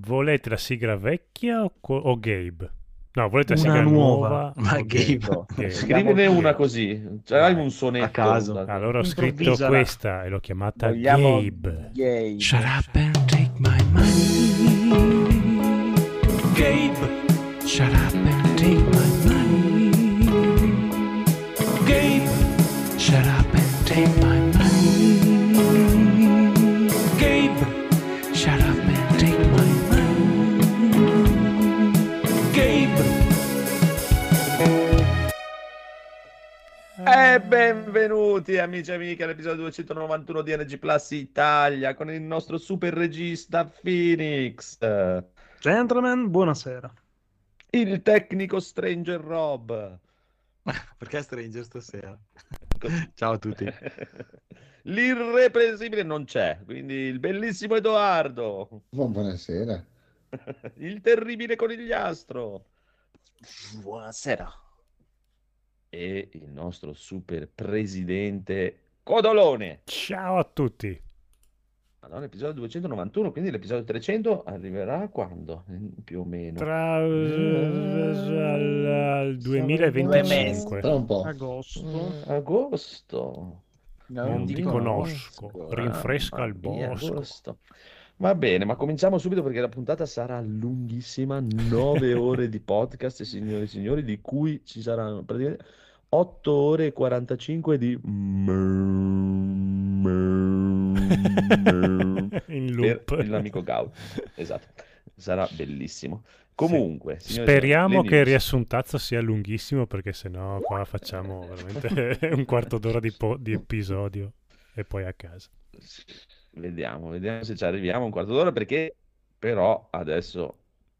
volete la sigla vecchia o, o Gabe? No, volete la Una sigla nuova. nuova? Ma Gabe. Gabe? Scrivine una così, cioè hai un sonetto. A caso. da- Allora ho scritto questa e l'ho chiamata Vogliamo Gabe. Gabe. Shut up and take my money. Gabe. Shut up and take my money. Gabe. Shut up and take my E benvenuti amici e amiche all'episodio 291 di NG Plus Italia con il nostro super regista Phoenix, Gentlemen, buonasera. il tecnico Stranger Rob, Perché Stranger stasera? Ciao a tutti. l'irreprensibile non c'è, quindi il bellissimo Edoardo, Bu- Buonasera. il terribile conigliastro Buonasera. E il nostro super presidente Codolone. Ciao a tutti. Madonna, episodio 291, quindi l'episodio 300 arriverà quando? Eh, Più o meno. Tra eh, al, al Due 2025. Tra un po'. Agosto. Eh, agosto. Non ti conosco, rinfresca il Mamma mia, bosco. agosto. Va bene, ma cominciamo subito perché la puntata sarà lunghissima, 9 ore di podcast, signori e signori, di cui ci saranno praticamente 8 ore e 45 di In per loop. l'amico Gau. Esatto, sarà bellissimo. Comunque, signori, Speriamo che il riassuntazzo sia lunghissimo perché sennò qua facciamo veramente un quarto d'ora di, po- di episodio e poi a casa. Vediamo, vediamo se ci arriviamo un quarto d'ora perché però adesso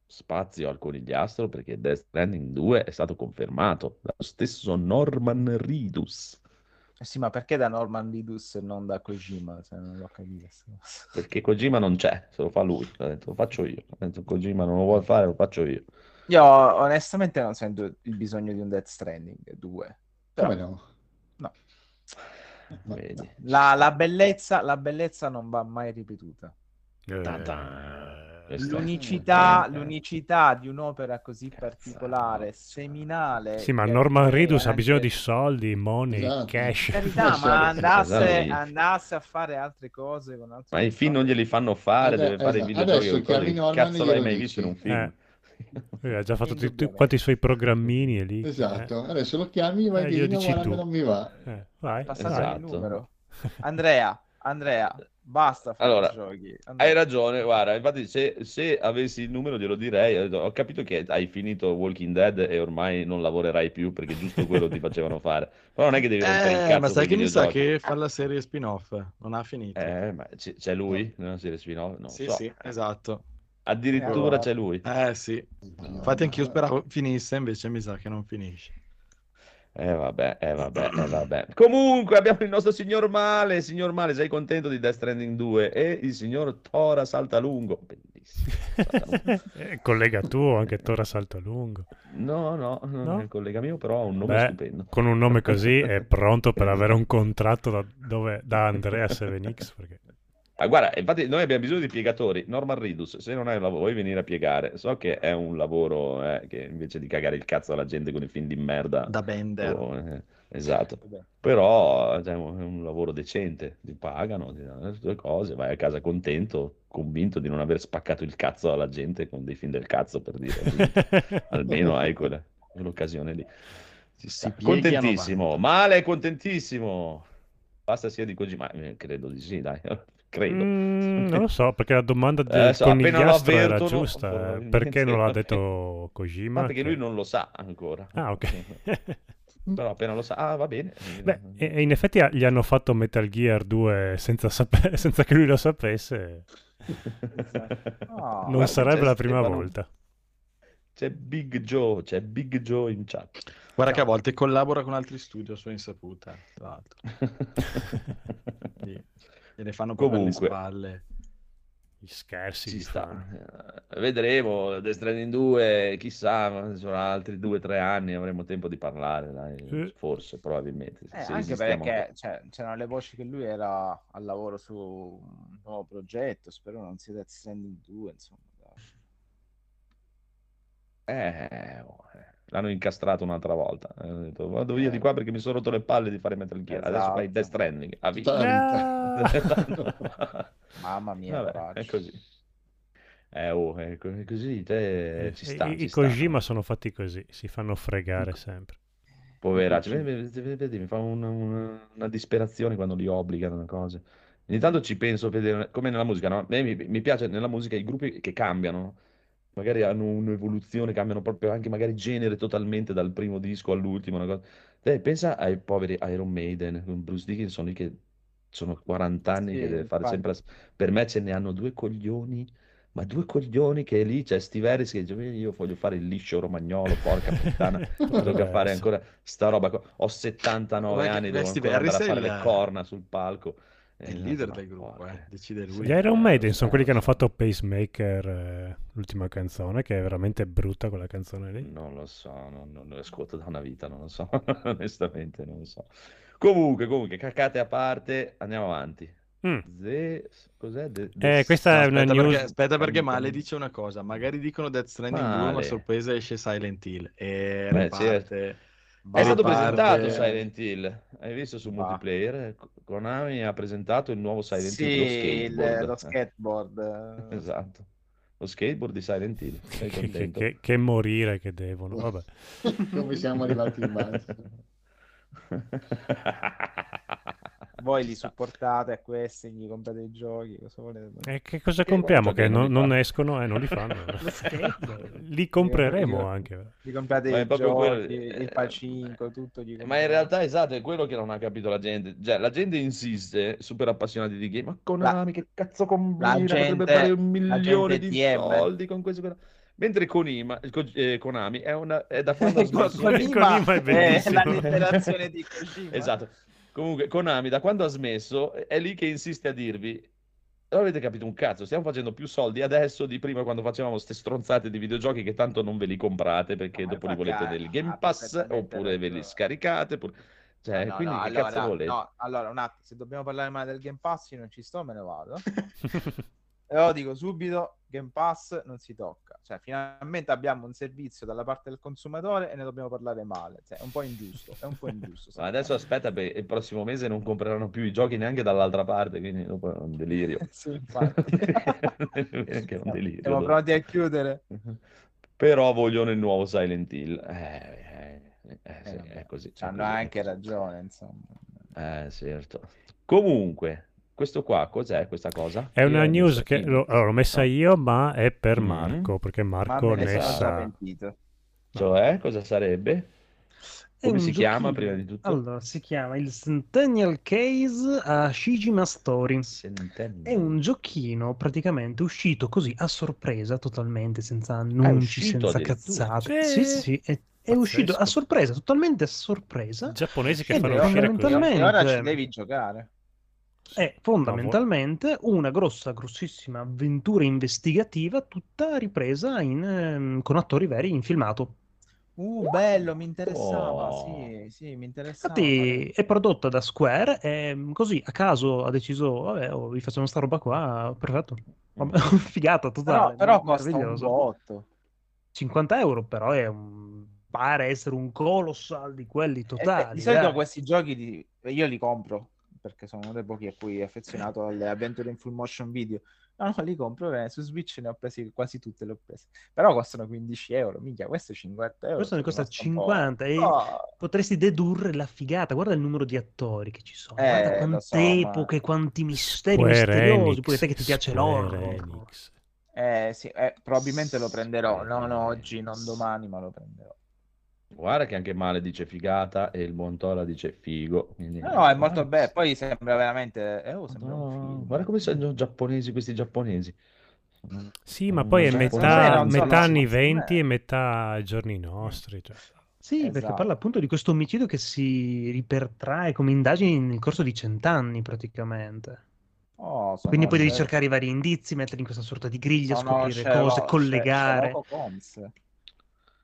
spazio al conigliastro perché Death Stranding 2 è stato confermato dallo stesso Norman Reedus Eh sì, ma perché da Norman Reedus e non da Kojima? Se non l'ho capito. perché Kojima non c'è, se lo fa lui, ha detto, lo faccio io, ha detto Kojima non lo vuole fare, lo faccio io. Io onestamente non sento il bisogno di un Death Stranding 2. Però Come no? no. La, la bellezza, la bellezza non va mai ripetuta. Eh, è- L'unicità, Eh. l'unicità di un'opera così particolare, seminale. Sì, ma Norman Reedus ha bisogno di soldi, money, Esatto. cash. Carità, ma andasse, esatto. andasse a fare altre cose con altri Ma i film non glieli fanno fare, Vabbè, deve fare i esatto. videogiochi, che Norman cazzo l'hai mai dici. visto in un film? Eh. Lui ha già fatto tutti, quanti i suoi programmini e lì. Esatto, adesso lo chiami e vai Eh, no, dici guarda tu." non mi va. Eh, eh, vai, Passate. Esatto. il numero. Andrea, Andrea, basta fare Allora, i giochi. Hai Andrea. ragione, guarda, infatti se, se avessi il numero glielo direi, ho capito che hai finito Walking Dead e ormai non lavorerai più perché giusto quello ti facevano fare, però non è che devi rompere il Eh, cazzo ma sai che mi sa che fa la serie spin-off? Non ha finito. Eh, ma c- c'è lui nella serie spin-off? Non sì, so. sì, esatto. Addirittura Allora. c'è lui. Eh sì. Infatti anch'io speravo finisse, invece mi sa che non finisce. Eh vabbè, eh vabbè, eh vabbè. Comunque abbiamo il nostro signor Male, signor Male, sei contento di Death Stranding 2? E il signor Tora Saltalungo, bellissimo. Saltalungo. Eh, collega tuo, anche Tora Saltalungo. No, no, non No? è il collega mio, però ha un nome Beh, stupendo. con un nome così è pronto per avere un contratto da, dove, da Andrea 7X. Perché... Ah, guarda, infatti noi abbiamo bisogno di piegatori. Norman Ridus, se non hai un lavoro, vuoi venire a piegare. So che è un lavoro eh, che invece di cagare il cazzo alla gente con i film di merda. Da Bender. o, eh, esatto. Vabbè. Però cioè, è un lavoro decente, ti pagano, ti danno le tue cose, vai a casa contento, convinto di non aver spaccato il cazzo alla gente con dei film del cazzo, per dire. Almeno hai quella, quell'occasione lì. Pieghi a Contentissimo, male contentissimo. Basta sia di Kojima, eh, credo di sì, dai, credo. Mm, non lo so, perché la domanda del Eh, so, conigliastro era giusta. eh, probabilmente- Perché non l'ha detto Kojima? Ma perché che- lui non lo sa ancora. Ah, ok. Però appena lo sa, ah, va bene. Beh, e in effetti gli hanno fatto Metal Gear 2 senza, sape- senza che lui lo sapesse. Ah, non sarebbe la prima Stefano. volta. C'è Big Joe, c'è Big Joe in chat. Guarda che a volte collabora con altri studio a sua insaputa, tra l'altro. Sì. Gliele fanno Comunque. spalle. Gli scherzi Ci sta. Eh, Vedremo, Death Stranding 2, chissà, sono altri due o tre anni, avremo tempo di parlare, dai. Eh. Forse, probabilmente. Eh, anche perché cioè, c'erano le voci che lui era al lavoro su un nuovo progetto. Spero non sia Death Stranding 2, insomma. dai. Eh, oh, eh, l'hanno incastrato un'altra volta. Eh, Hanno detto, vado via di qua perché mi sono rotto le palle di fare Metal Gear. Adesso fai Esatto. Death Stranding. A vita. Vabbè, Mamma mia, è faccio. così. Eh, oh, è co- è così, te ci I- sta, I, ci i sta. Kojima sono fatti così, si fanno fregare sempre. Poveracci, vedi, vedi, vedi, mi fa una, una- una disperazione quando li obbligano a cose. Ogni tanto ci penso come nella musica, no? Mi, mi piace nella musica i gruppi che cambiano, magari hanno un'evoluzione, cambiano proprio anche magari genere totalmente dal primo disco all'ultimo. Una cosa. Te pensa ai poveri Iron Maiden, con Bruce Dickinson lì che sono 40 anni Sì, che deve fare infatti. sempre... la- Per me ce ne hanno due coglioni, ma due coglioni che lì c'è Steve Harris che dice io voglio fare il liscio romagnolo, porca puttana, Vabbè, fare ancora sta roba qua. Ho 79 Guarda anni, devo ancora andare a fare è le il- corna sul palco. È il leader del gruppo, eh. Decide lui. Gli Iron Maiden lo sono so, quelli che hanno fatto Pacemaker, eh, l'ultima canzone, che è veramente brutta quella canzone lì. Non lo so, non, non lo ascolto da una vita, non lo so, onestamente non lo so. Comunque, comunque, cacate a parte, andiamo avanti. Mm. The... Cos'è? The- The Eh, questa No, è una aspetta, news. perché, aspetta perché Male dice una cosa. Magari dicono Death Stranding 2, ma sorpresa esce Silent Hill. E Beh, riparte. certo. È stato riparte- presentato Silent Hill, hai visto su Va. multiplayer? Konami ha presentato il nuovo Silent Sì, Hill, lo il- skateboard. lo skateboard. eh. Esatto, lo skateboard di Silent Hill, Che, che- che- che morire che devono. Vabbè. Come siamo arrivati in basso. Voi li supportate a questi, gli comprate i giochi, cosa volete? E che cosa Eh, compriamo? Che che non non, li escono e non li fanno. Li compreremo Io- anche. Gli comprate Ma i giochi, quello- il eh, pacinco, tutto. gli Ma in realtà esatto, è quello che non ha capito la gente. Cioè, la gente insiste, super appassionati di game, ma Konami che cazzo combina? la Potrebbe gente- fare un la milione gente di TM. soldi con questo. quello. Mentre Konima- eh, Ko- eh, Konami è, una, è da quando ha smesso... Kojima Kojima è è bellissimo. la liberazione di Kojima. Esatto. Comunque, Konami, da quando ha smesso, è lì che insiste a dirvi: Non avete capito un cazzo, stiamo facendo più soldi adesso di prima quando facevamo ste stronzate di videogiochi che tanto non ve li comprate perché Ma dopo li volete nel Game Pass oppure ve li scaricate. oppure- Cioè, No, quindi no, che allora, cazzo volete? no, allora, un attimo, se dobbiamo parlare male del Game Pass, io non ci sto, me ne vado. E lo dico subito, Game Pass non si tocca. Cioè, finalmente abbiamo un servizio dalla parte del consumatore e ne dobbiamo parlare male. Cioè, è un po' ingiusto, è un po' ingiusto. Ma adesso aspetta, perché il prossimo mese non compreranno più i giochi neanche dall'altra parte, quindi dopo è un delirio. Sì, infatti. È un delirio. Siamo pronti a chiudere. Però vogliono il nuovo Silent Hill. Eh, eh, eh, sì, Eh, è così. Hanno anche ragione, insomma. Eh, certo. Comunque, questo qua cos'è questa cosa? È una news che l'ho, allora, l'ho messa io, ma è per Mm. Marco, perché Ma Marco ne sa. Cioè, cosa sarebbe? Come si chiama giochino. prima di tutto? Allora, si chiama il Centennial Case a Shijima Story. Centennial. È un giochino praticamente uscito così a sorpresa, totalmente senza annunci, uscito senza cazzate. Sì. Sì, sì, è, è uscito a sorpresa, totalmente a sorpresa. Giapponesi che Ed fanno uscire così. fondamentalmente- E ora ci devi giocare. È fondamentalmente una grossa, grossissima avventura investigativa, tutta ripresa in, ehm, con attori veri in filmato. Uh, bello, mi interessava. Oh. Sì, sì, mi interessava. Infatti è prodotta da Square e mm, così a caso ha deciso, vabbè, oh, vi facciamo sta roba qua, perfetto. Vabbè, figata Però, totale, però costa un botto. 50 euro però è un... pare essere un colossal di quelli E- e totali. Eh, di solito dai. questi giochi di- io li compro perché sono uno dei pochi a cui è affezionato alle avventure in full motion video. No, no, li compro bene. Su Switch ne ho presi quasi tutte, le ho prese. Però costano 15 euro. Minchia, questo è 50 euro. Questo ne costa Costa un po'. 50 e Oh, potresti dedurre la figata. Guarda il numero di attori che ci sono, Eh, guarda quante so, ma- epoche, quanti misteri Square misteriosi. Enix, Pure te che ti piace. Enix. eh, sì, eh, probabilmente lo prenderò. Non oggi, non domani, ma lo prenderò. Guarda che anche Male dice figata e il Buontola dice figo. quindi- No, no, è molto bello. Poi sembra veramente. Eh, oh, sembra No, guarda come sono giapponesi questi giapponesi. Sì, ma poi è metà, so, metà no, anni me- 20 e metà giorni nostri. cioè. Sì, perché Esatto. parla appunto di questo omicidio che si ripertrae come indagini nel corso di cent'anni praticamente. Oh, Quindi poi devi Sher- cercare i vari indizi, metterli in questa sorta di griglia, sono scoprire cose, collegare. Sherlock Holmes.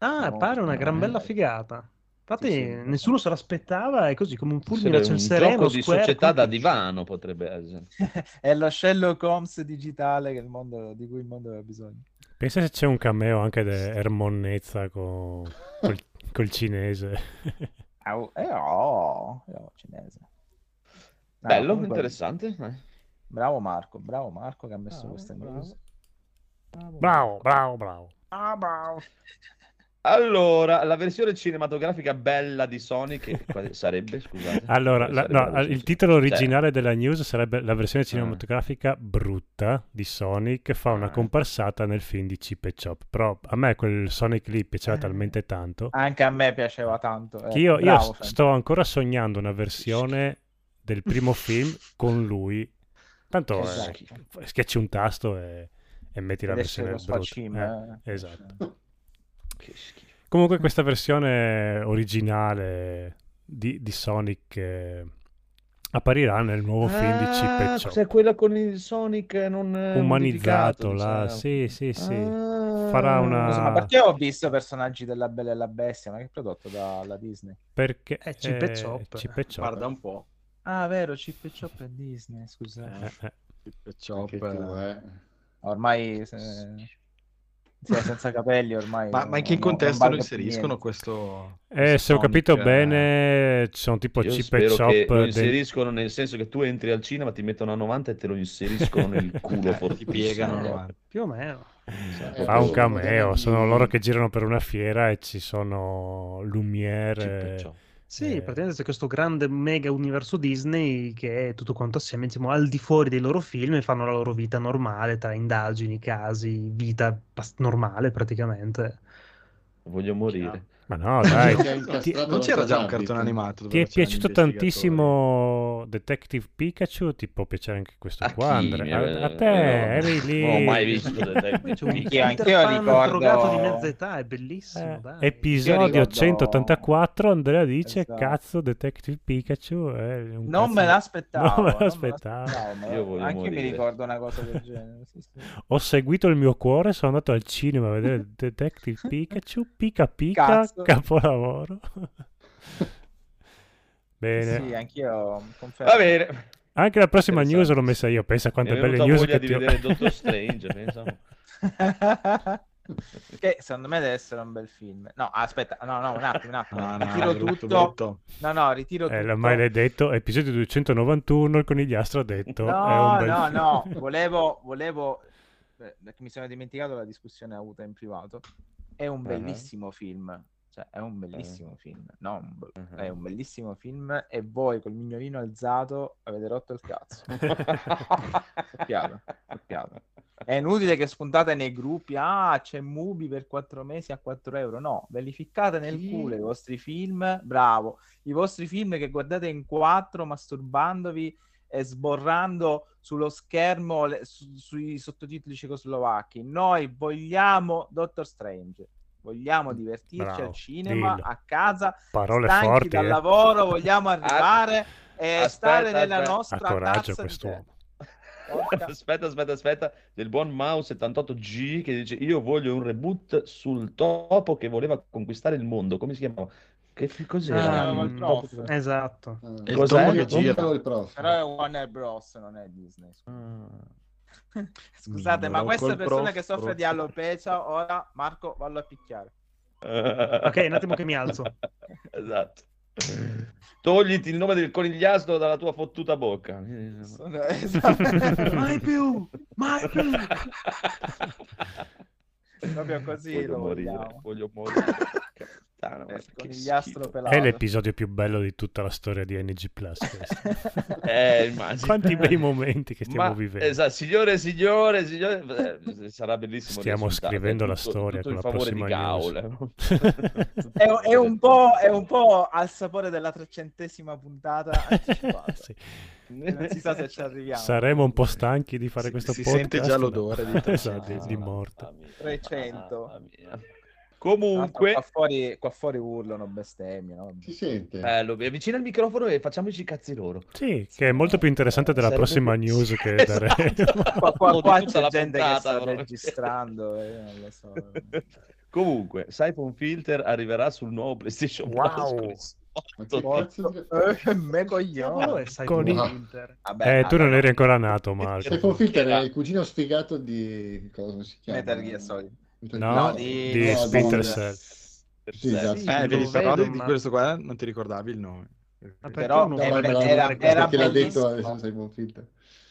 Ah, No, pare una gran bella figata. Infatti, Sì, sì. nessuno se l'aspettava, è così come un fulmine c'è un sereno. gioco di Square società da divano potrebbe essere. È lo Sherlock Holmes digitale che il mondo, di cui il mondo aveva bisogno. Pensa se c'è un cameo anche di Ermonnezza con, col, col cinese. Au, eh, oh, eh, oh, cinese. No, Bello, comunque, interessante. eh. Bravo Marco, bravo Marco che ha messo Bravo, queste bravo. news. Bravo, bravo, bravo. Ah, bravo. Allora, la versione cinematografica bella di Sonic quale sarebbe, scusate? Allora, la- sarebbe no, il titolo Cioè, originale della news sarebbe la versione Ah. cinematografica brutta di Sonic che fa una Ah. comparsata nel film di Chip e Chop. Però a me quel Sonic lì piaceva Eh. talmente tanto Anche a me piaceva tanto. eh. che io, io Bravo, Fran. sto ancora sognando una versione del primo film con lui. Tanto eh, Esatto. schiacci un tasto e, e metti la versione brutta. sfaccino, Eh, eh. esatto. Che schifo. Comunque questa versione originale di, di Sonic eh, apparirà nel nuovo film di Chip e Ah, Chop. cos'è quella con il Sonic non eh, Umanizzato, là, diciamo. sì, sì, sì. Ah. Farà una- Scusa, ma perché ho visto personaggi della Bella e la Bestia? Ma che prodotto dalla Disney? Perché Eh, Chip e eh, Chop. Chip e Chop. Guarda un po'. Ah, vero, Chip e Chop è Disney, scusa. Eh, eh. Chip e Chop, eh. eh. Ormai se- sì, senza capelli ormai. Ma, ma in che contesto lo inseriscono questo? Eh, questo se ho capito eh? bene, ci sono tipo Io Chip e Chop che lo del- inseriscono nel senso che tu entri al cinema, ti mettono a 90 e te lo inseriscono nel culo Eh, fortissimo. ti piegano no? avanti. Più o meno. Eh, Fa un cameo, sono loro che girano per una fiera e ci sono Chip e Lumiere. Sì, Eh. praticamente c'è questo grande mega universo Disney che è tutto quanto assieme, diciamo, al di fuori dei loro film e fanno la loro vita normale tra indagini, casi, vita normale praticamente. Voglio morire. Ma no, dai, ti, Non c'era già un cartone animato? ti è piaciuto tantissimo Detective Pikachu? Ti può piacere anche questo A qua, chi? Andrea? A, a te, no. eri lì. Non ho mai visto Detective Pikachu. Anch'io Pan ricordo- drogato di mezza età, è bellissimo, Eh, dai. episodio ricordo- 184, Andrea dice, Esatto. cazzo, Detective Pikachu è un Non cazzo- me l'aspettavo. Non me non l'aspettavo. ma Io voglio anche io mi morire. ricordo una cosa del genere. sì, sì. Ho seguito il mio cuore, sono andato al cinema a vedere Detective Pikachu, pica pica, Cazzo. capolavoro. Bene. Sì, anch'io confermo. Va bene. Anche la prossima news l'ho messa io, pensa quante belle news voglia che di ti ho... vedere Doctor Strange, pensavo. che secondo me deve essere un bel film. No, aspetta, no, no, un attimo, un attimo. No, no, ritiro brutto, tutto. brutto. No, no, ritiro tutto. Eh, l'ha mai detto, episodio 291, il conigliastro ha detto, è No, un bel no, film. no, volevo, volevo, eh, perché mi sono dimenticato la discussione avuta in privato. È un bellissimo film, cioè è un bellissimo film, no, un be- Ah. è un bellissimo film e voi col mignolino alzato avete rotto il cazzo. Sappiate, sappiate. È inutile che spuntate nei gruppi, ah, c'è Mubi per 4 mesi a 4 euro. No, ve li ficcate nel Sì. culo i vostri film, bravo. I vostri film che guardate in 4 masturbandovi e sborrando sullo schermo le- su- sui sottotitoli cecoslovacchi. Noi vogliamo Doctor Strange. Vogliamo divertirci Bravo, al cinema, dillo. a casa, Parole stanchi forti, dal eh. lavoro, vogliamo arrivare e Aspetta, stare nella aspetta. nostra coraggio quest'uomo. Aspetta, aspetta, aspetta. Del buon Mouse 78G che dice: Io voglio un reboot sul topo che voleva conquistare il mondo. Come si chiamava? Che f- cos'era? Ah, Mm, il prof. Esatto. Ah. E il Cos'è? topo Come gira. il prof. Però è Warner Bros, non è Disney. Ah. Scusate, ma Mm, questa col persona prof, che soffre prof. di alopecia, ora Marco vallo a picchiare. Ok, un attimo che mi alzo. esatto. Togliti il nome del conigliastro dalla tua fottuta bocca. Sono- esatto. Mai più, mai più. Proprio così voglio lo morire, vogliamo. voglio morire. Puttana, Eh, conigliastro pelato. È l'episodio più bello di tutta la storia di NG Plus. Eh, immagino. Quanti bei momenti che stiamo Ma, vivendo. esatto, signore e signore, signore, eh, sarà bellissimo. Stiamo scrivendo eh, la tutto- storia tutto con in la favore di prossima Gaul. news. È, è un po', è un po' al sapore della trecentesima puntata anticipata. Sì. Non si sa se ci arriviamo. Saremo un po' stanchi di fare Si- questo si podcast. sente già l'odore di- Esatto, di, di morte. mia, 300. mamma mia. Tanto Comunque, Qua fuori, qua fuori urlano bestemmie, no? Si sente? bello, avvicina il microfono e facciamoci i cazzi loro. Sì, che è molto più interessante della Sarebbe- prossima news che Esatto. daremo. Qua, qua- qua c'è la gente che puntata, sta proprio. registrando, eh, non lo so. Comunque, Siphon Filter arriverà sul nuovo PlayStation Wow. Plus. Che. Eh, me coglione. Con. Vabbè, Eh, tu non eri ancora nato, Marco. Siphon Filter è il cugino sfigato di... cosa si chiama? Metal Gear Solid. No, Gear- di- di no, Splinter di- Cell. Sì, esatto. Sì, Eh, vedi, però di questo qua non ti ricordavi il nome. Ma Però No, Eh, era- giocare era perché l'ha detto bellissimo. Siphon Filter.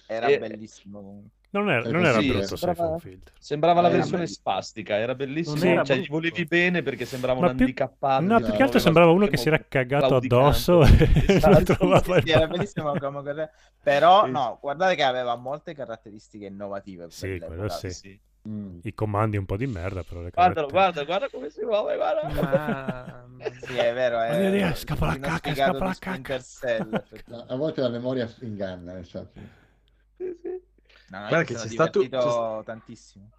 Era Eh, bellissimo comunque. Non era, Eh, non era sì, brutto sembrava-. Sembrava la Eh, versione sì. spastica, era bellissimo. Era cioè, gli volevi bene perché sembrava un più- handicappato. No, che più che altro sembrava uno che si era cagato addosso e Esatto. Sì, era bellissimo come Però no, guardate che aveva molte caratteristiche innovative. Sì, quello sì. Mm. I comandi un po' di merda, però le Guardalo, guarda, guarda come si muove, guarda. Ma... Sì, è vero. È... Vedi, scappa la cacca, scappa la cacca. Cell, A volte la memoria inganna, esatto. Sì, sì. No, Guarda che c'è stato- tantissimo.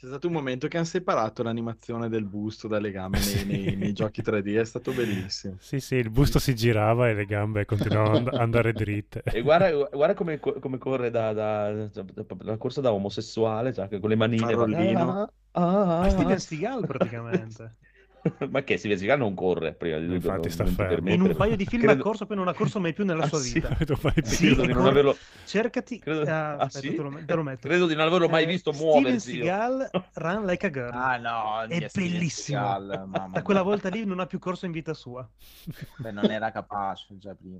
C'è stato un momento che hanno separato l'animazione del busto dalle gambe nei, nei- nei giochi 3D, è stato bellissimo. Sì, sì, il busto si girava e le gambe continuavano ad andare dritte. E guarda, guarda come, co- come corre da, da- da- la corsa da omosessuale, cioè, con le manine. Farrollino. Ah, ah, ah, Ma Steven Seagal praticamente. Ma che Steven Seagal non corre prima di lui Infatti sta fermo. permettere. In un paio di film Credo- ha corso, poi non ha corso mai più nella Ah, sua sì? vita. Fai Sì, Credo di non averlo, Cercati... credo- ah, ah, aspetta, sì? te, lo, te lo metto. credo di non averlo mai Eh, visto Steven muoversi. io. Seagal Run Like a Girl. Ah no, È Steven bellissimo. Seagal, mamma da quella volta lì non ha più corso in vita sua. Beh, non era capace già prima.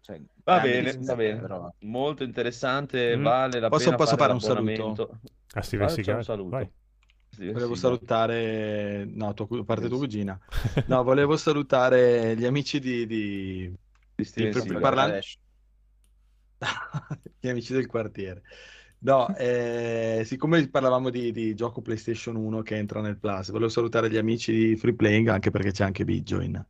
Cioè, Va bene, va bene. però. Molto interessante, Mm. vale la Posso- pena posso fare un l'abbonamento. A Steven Faccia un Seagal, saluto. vai. Steven Volevo Seagal. salutare, no, tua, parte tua cugina. No, volevo salutare gli amici di, di... Di Steven per- Seagal. parlando- gli amici del quartiere. No, eh, siccome parlavamo di, di gioco PlayStation 1 che entra nel Plus, volevo salutare gli amici di Free Playing, anche perché c'è anche Biggio in,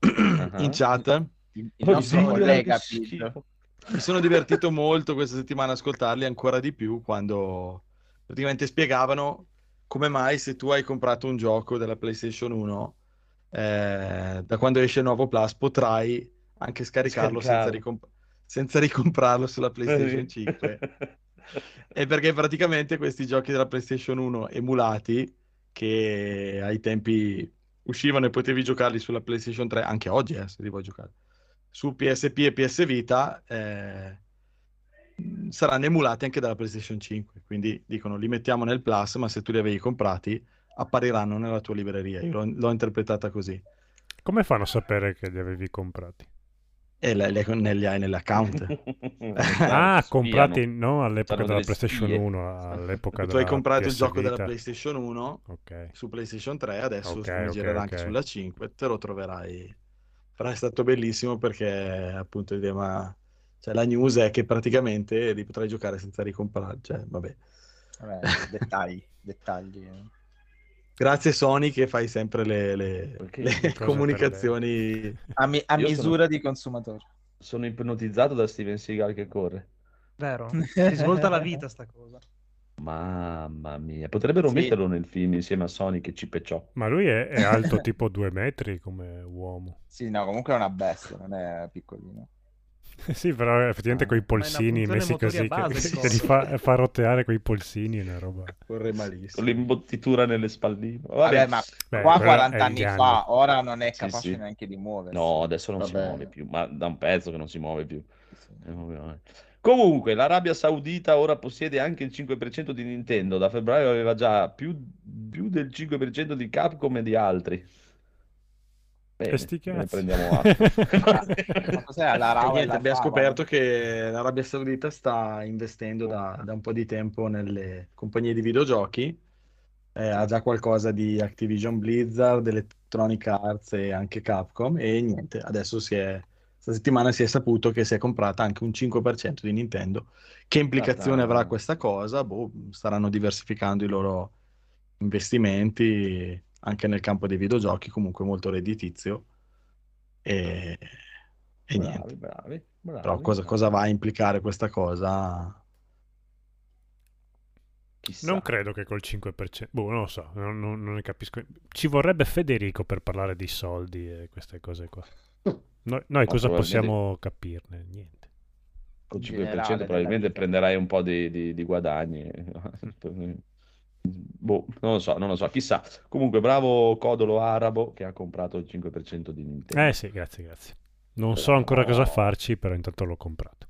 in chat. Il, il nostro collega schifo. Mi sono divertito molto questa settimana a ascoltarli ancora di più quando praticamente spiegavano come mai se tu hai comprato un gioco della PlayStation 1 eh, da quando esce il nuovo Plus potrai anche scaricarlo senza, ricomp- senza ricomprarlo sulla PlayStation 5 e perché praticamente questi giochi della PlayStation 1 emulati che ai tempi uscivano e potevi giocarli sulla PlayStation 3 anche oggi eh, se li vuoi giocare su PSP e PS Vita eh, saranno emulati anche dalla PlayStation 5. Quindi dicono li mettiamo nel Plus, ma se tu li avevi comprati appariranno nella tua libreria. Io l'ho, l'ho interpretata così. Come fanno a sapere che li avevi comprati? E le, le, ne- li hai nell'account. Ah, Spiano. comprati non all'epoca della PlayStation spie. 1, all'epoca tu hai comprato il gioco della. PlayStation 1 Ok. su PlayStation 3, adesso Ok, come ok, girerà ok. anche sulla 5, te lo troverai. Però è stato bellissimo perché appunto il tema- cioè, la news è che praticamente li potrai giocare senza ricomprare. Cioè, vabbè. Vabbè, dettagli, dettagli. Grazie Sony che fai sempre le, le- le comunicazioni. A, mi- a Io sono- misura di consumatore. Sono ipnotizzato da Steven Seagal che corre. Vero? Ti svolta la vita sta cosa. Mamma mia, potrebbero Sì. metterlo nel film insieme a Sonic e Chip e Chop. Ma lui è, è alto tipo due metri come uomo. Sì, no, comunque è una bestia, non è piccolino. sì, però effettivamente Ah, quei è una polsini messi così che, che fa, fa roteare quei polsini è una roba. Corre Con malissimo. l'imbottitura nelle spalline. Vabbè, Vabbè, ma Beh, qua quello 40 è anni fa, ora non è Sì, capace sì. neanche di muoversi. No, adesso non si Vabbè. muove più, ma da un pezzo che non si muove più. Sì. Eh. Comunque, l'Arabia Saudita ora possiede anche il 5% di Nintendo. Da febbraio aveva già più, più del 5% di Capcom e di altri. Bene, E ne cazzi. prendiamo atto. Niente, abbiamo scoperto che l'Arabia Saudita sta investendo da, da un po' di tempo nelle compagnie di videogiochi. Eh, ha già qualcosa di Activision Blizzard, Electronic Arts e anche Capcom. E niente, adesso si è, questa settimana si è saputo che si è comprata anche un 5% di Nintendo. Che implicazione avrà questa cosa? Boh, staranno diversificando i loro investimenti anche nel campo dei videogiochi, comunque molto redditizio. E, e niente. Bravi, bravi, bravi, Però cosa, bravi. cosa va a implicare questa cosa? Chissà. Non credo che col 5%, boh, non lo so, non, non- non ne capisco. Ci vorrebbe Federico per parlare di soldi e queste cose qua. Noi, noi cosa possiamo capirne? Niente. Col in 5% generale della probabilmente prenderai un po' di, di- di guadagni. Boh, non lo so, non lo so, chissà. Comunque, bravo Codolo Arabo che ha comprato il 5% di Nintendo. Eh sì, grazie, grazie. Non so ancora cosa farci, però intanto l'ho comprato.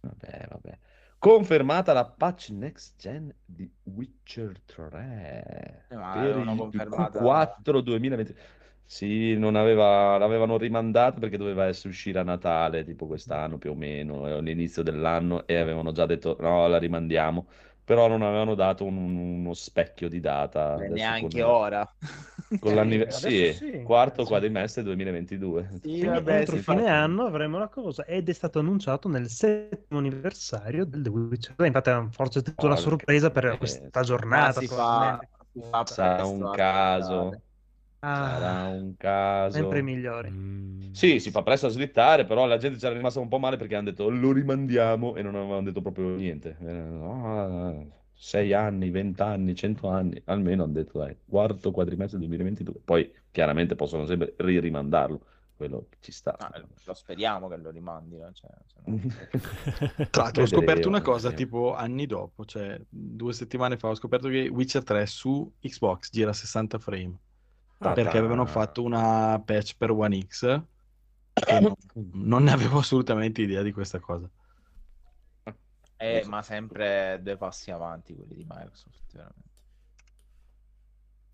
Vabbè, vabbè. Confermata la patch next gen di Witcher 3 Eh, ma per il confermata- Q4 2020. Sì, non aveva, l'avevano rimandata perché doveva essere uscire a Natale, tipo quest'anno più o meno, eh, all'inizio dell'anno, e avevano già detto no, la rimandiamo. Però non avevano dato un- uno specchio di data. Neanche con- ora. Con Sì, l'anniversario, adesso sì. quarto Sì. quadrimestre 2022. Sì, vabbè, entro sì, fine anno avremo la cosa ed è stato annunciato nel settimo anniversario del The Witcher 3. Infatti è forse tutta una sorpresa per questa giornata. si fa, si fa Sarà un caso. Aspettare. Sarà Ah, un caso. sempre i migliori. Mm. Sì, si fa presto a slittare, però la gente c'era rimasta un po' male perché hanno detto lo rimandiamo e non avevano detto proprio niente. Eh, no, sei anni, vent'anni, cento anni, almeno hanno detto dai, quarto quadrimestre 2022. Poi chiaramente possono sempre ri-rimandarlo, quello ci sta. Ah, lo speriamo che lo rimandino. Cioè, no- Tra l'altro ho scoperto una cosa vedremo. tipo anni dopo, cioè due settimane fa ho scoperto che Witcher 3 su Xbox gira a 60 frame Ah, perché avevano fatto una patch per One X e non, non ne avevo assolutamente idea di questa cosa. Eh, ma sempre due passi avanti quelli di Microsoft, veramente.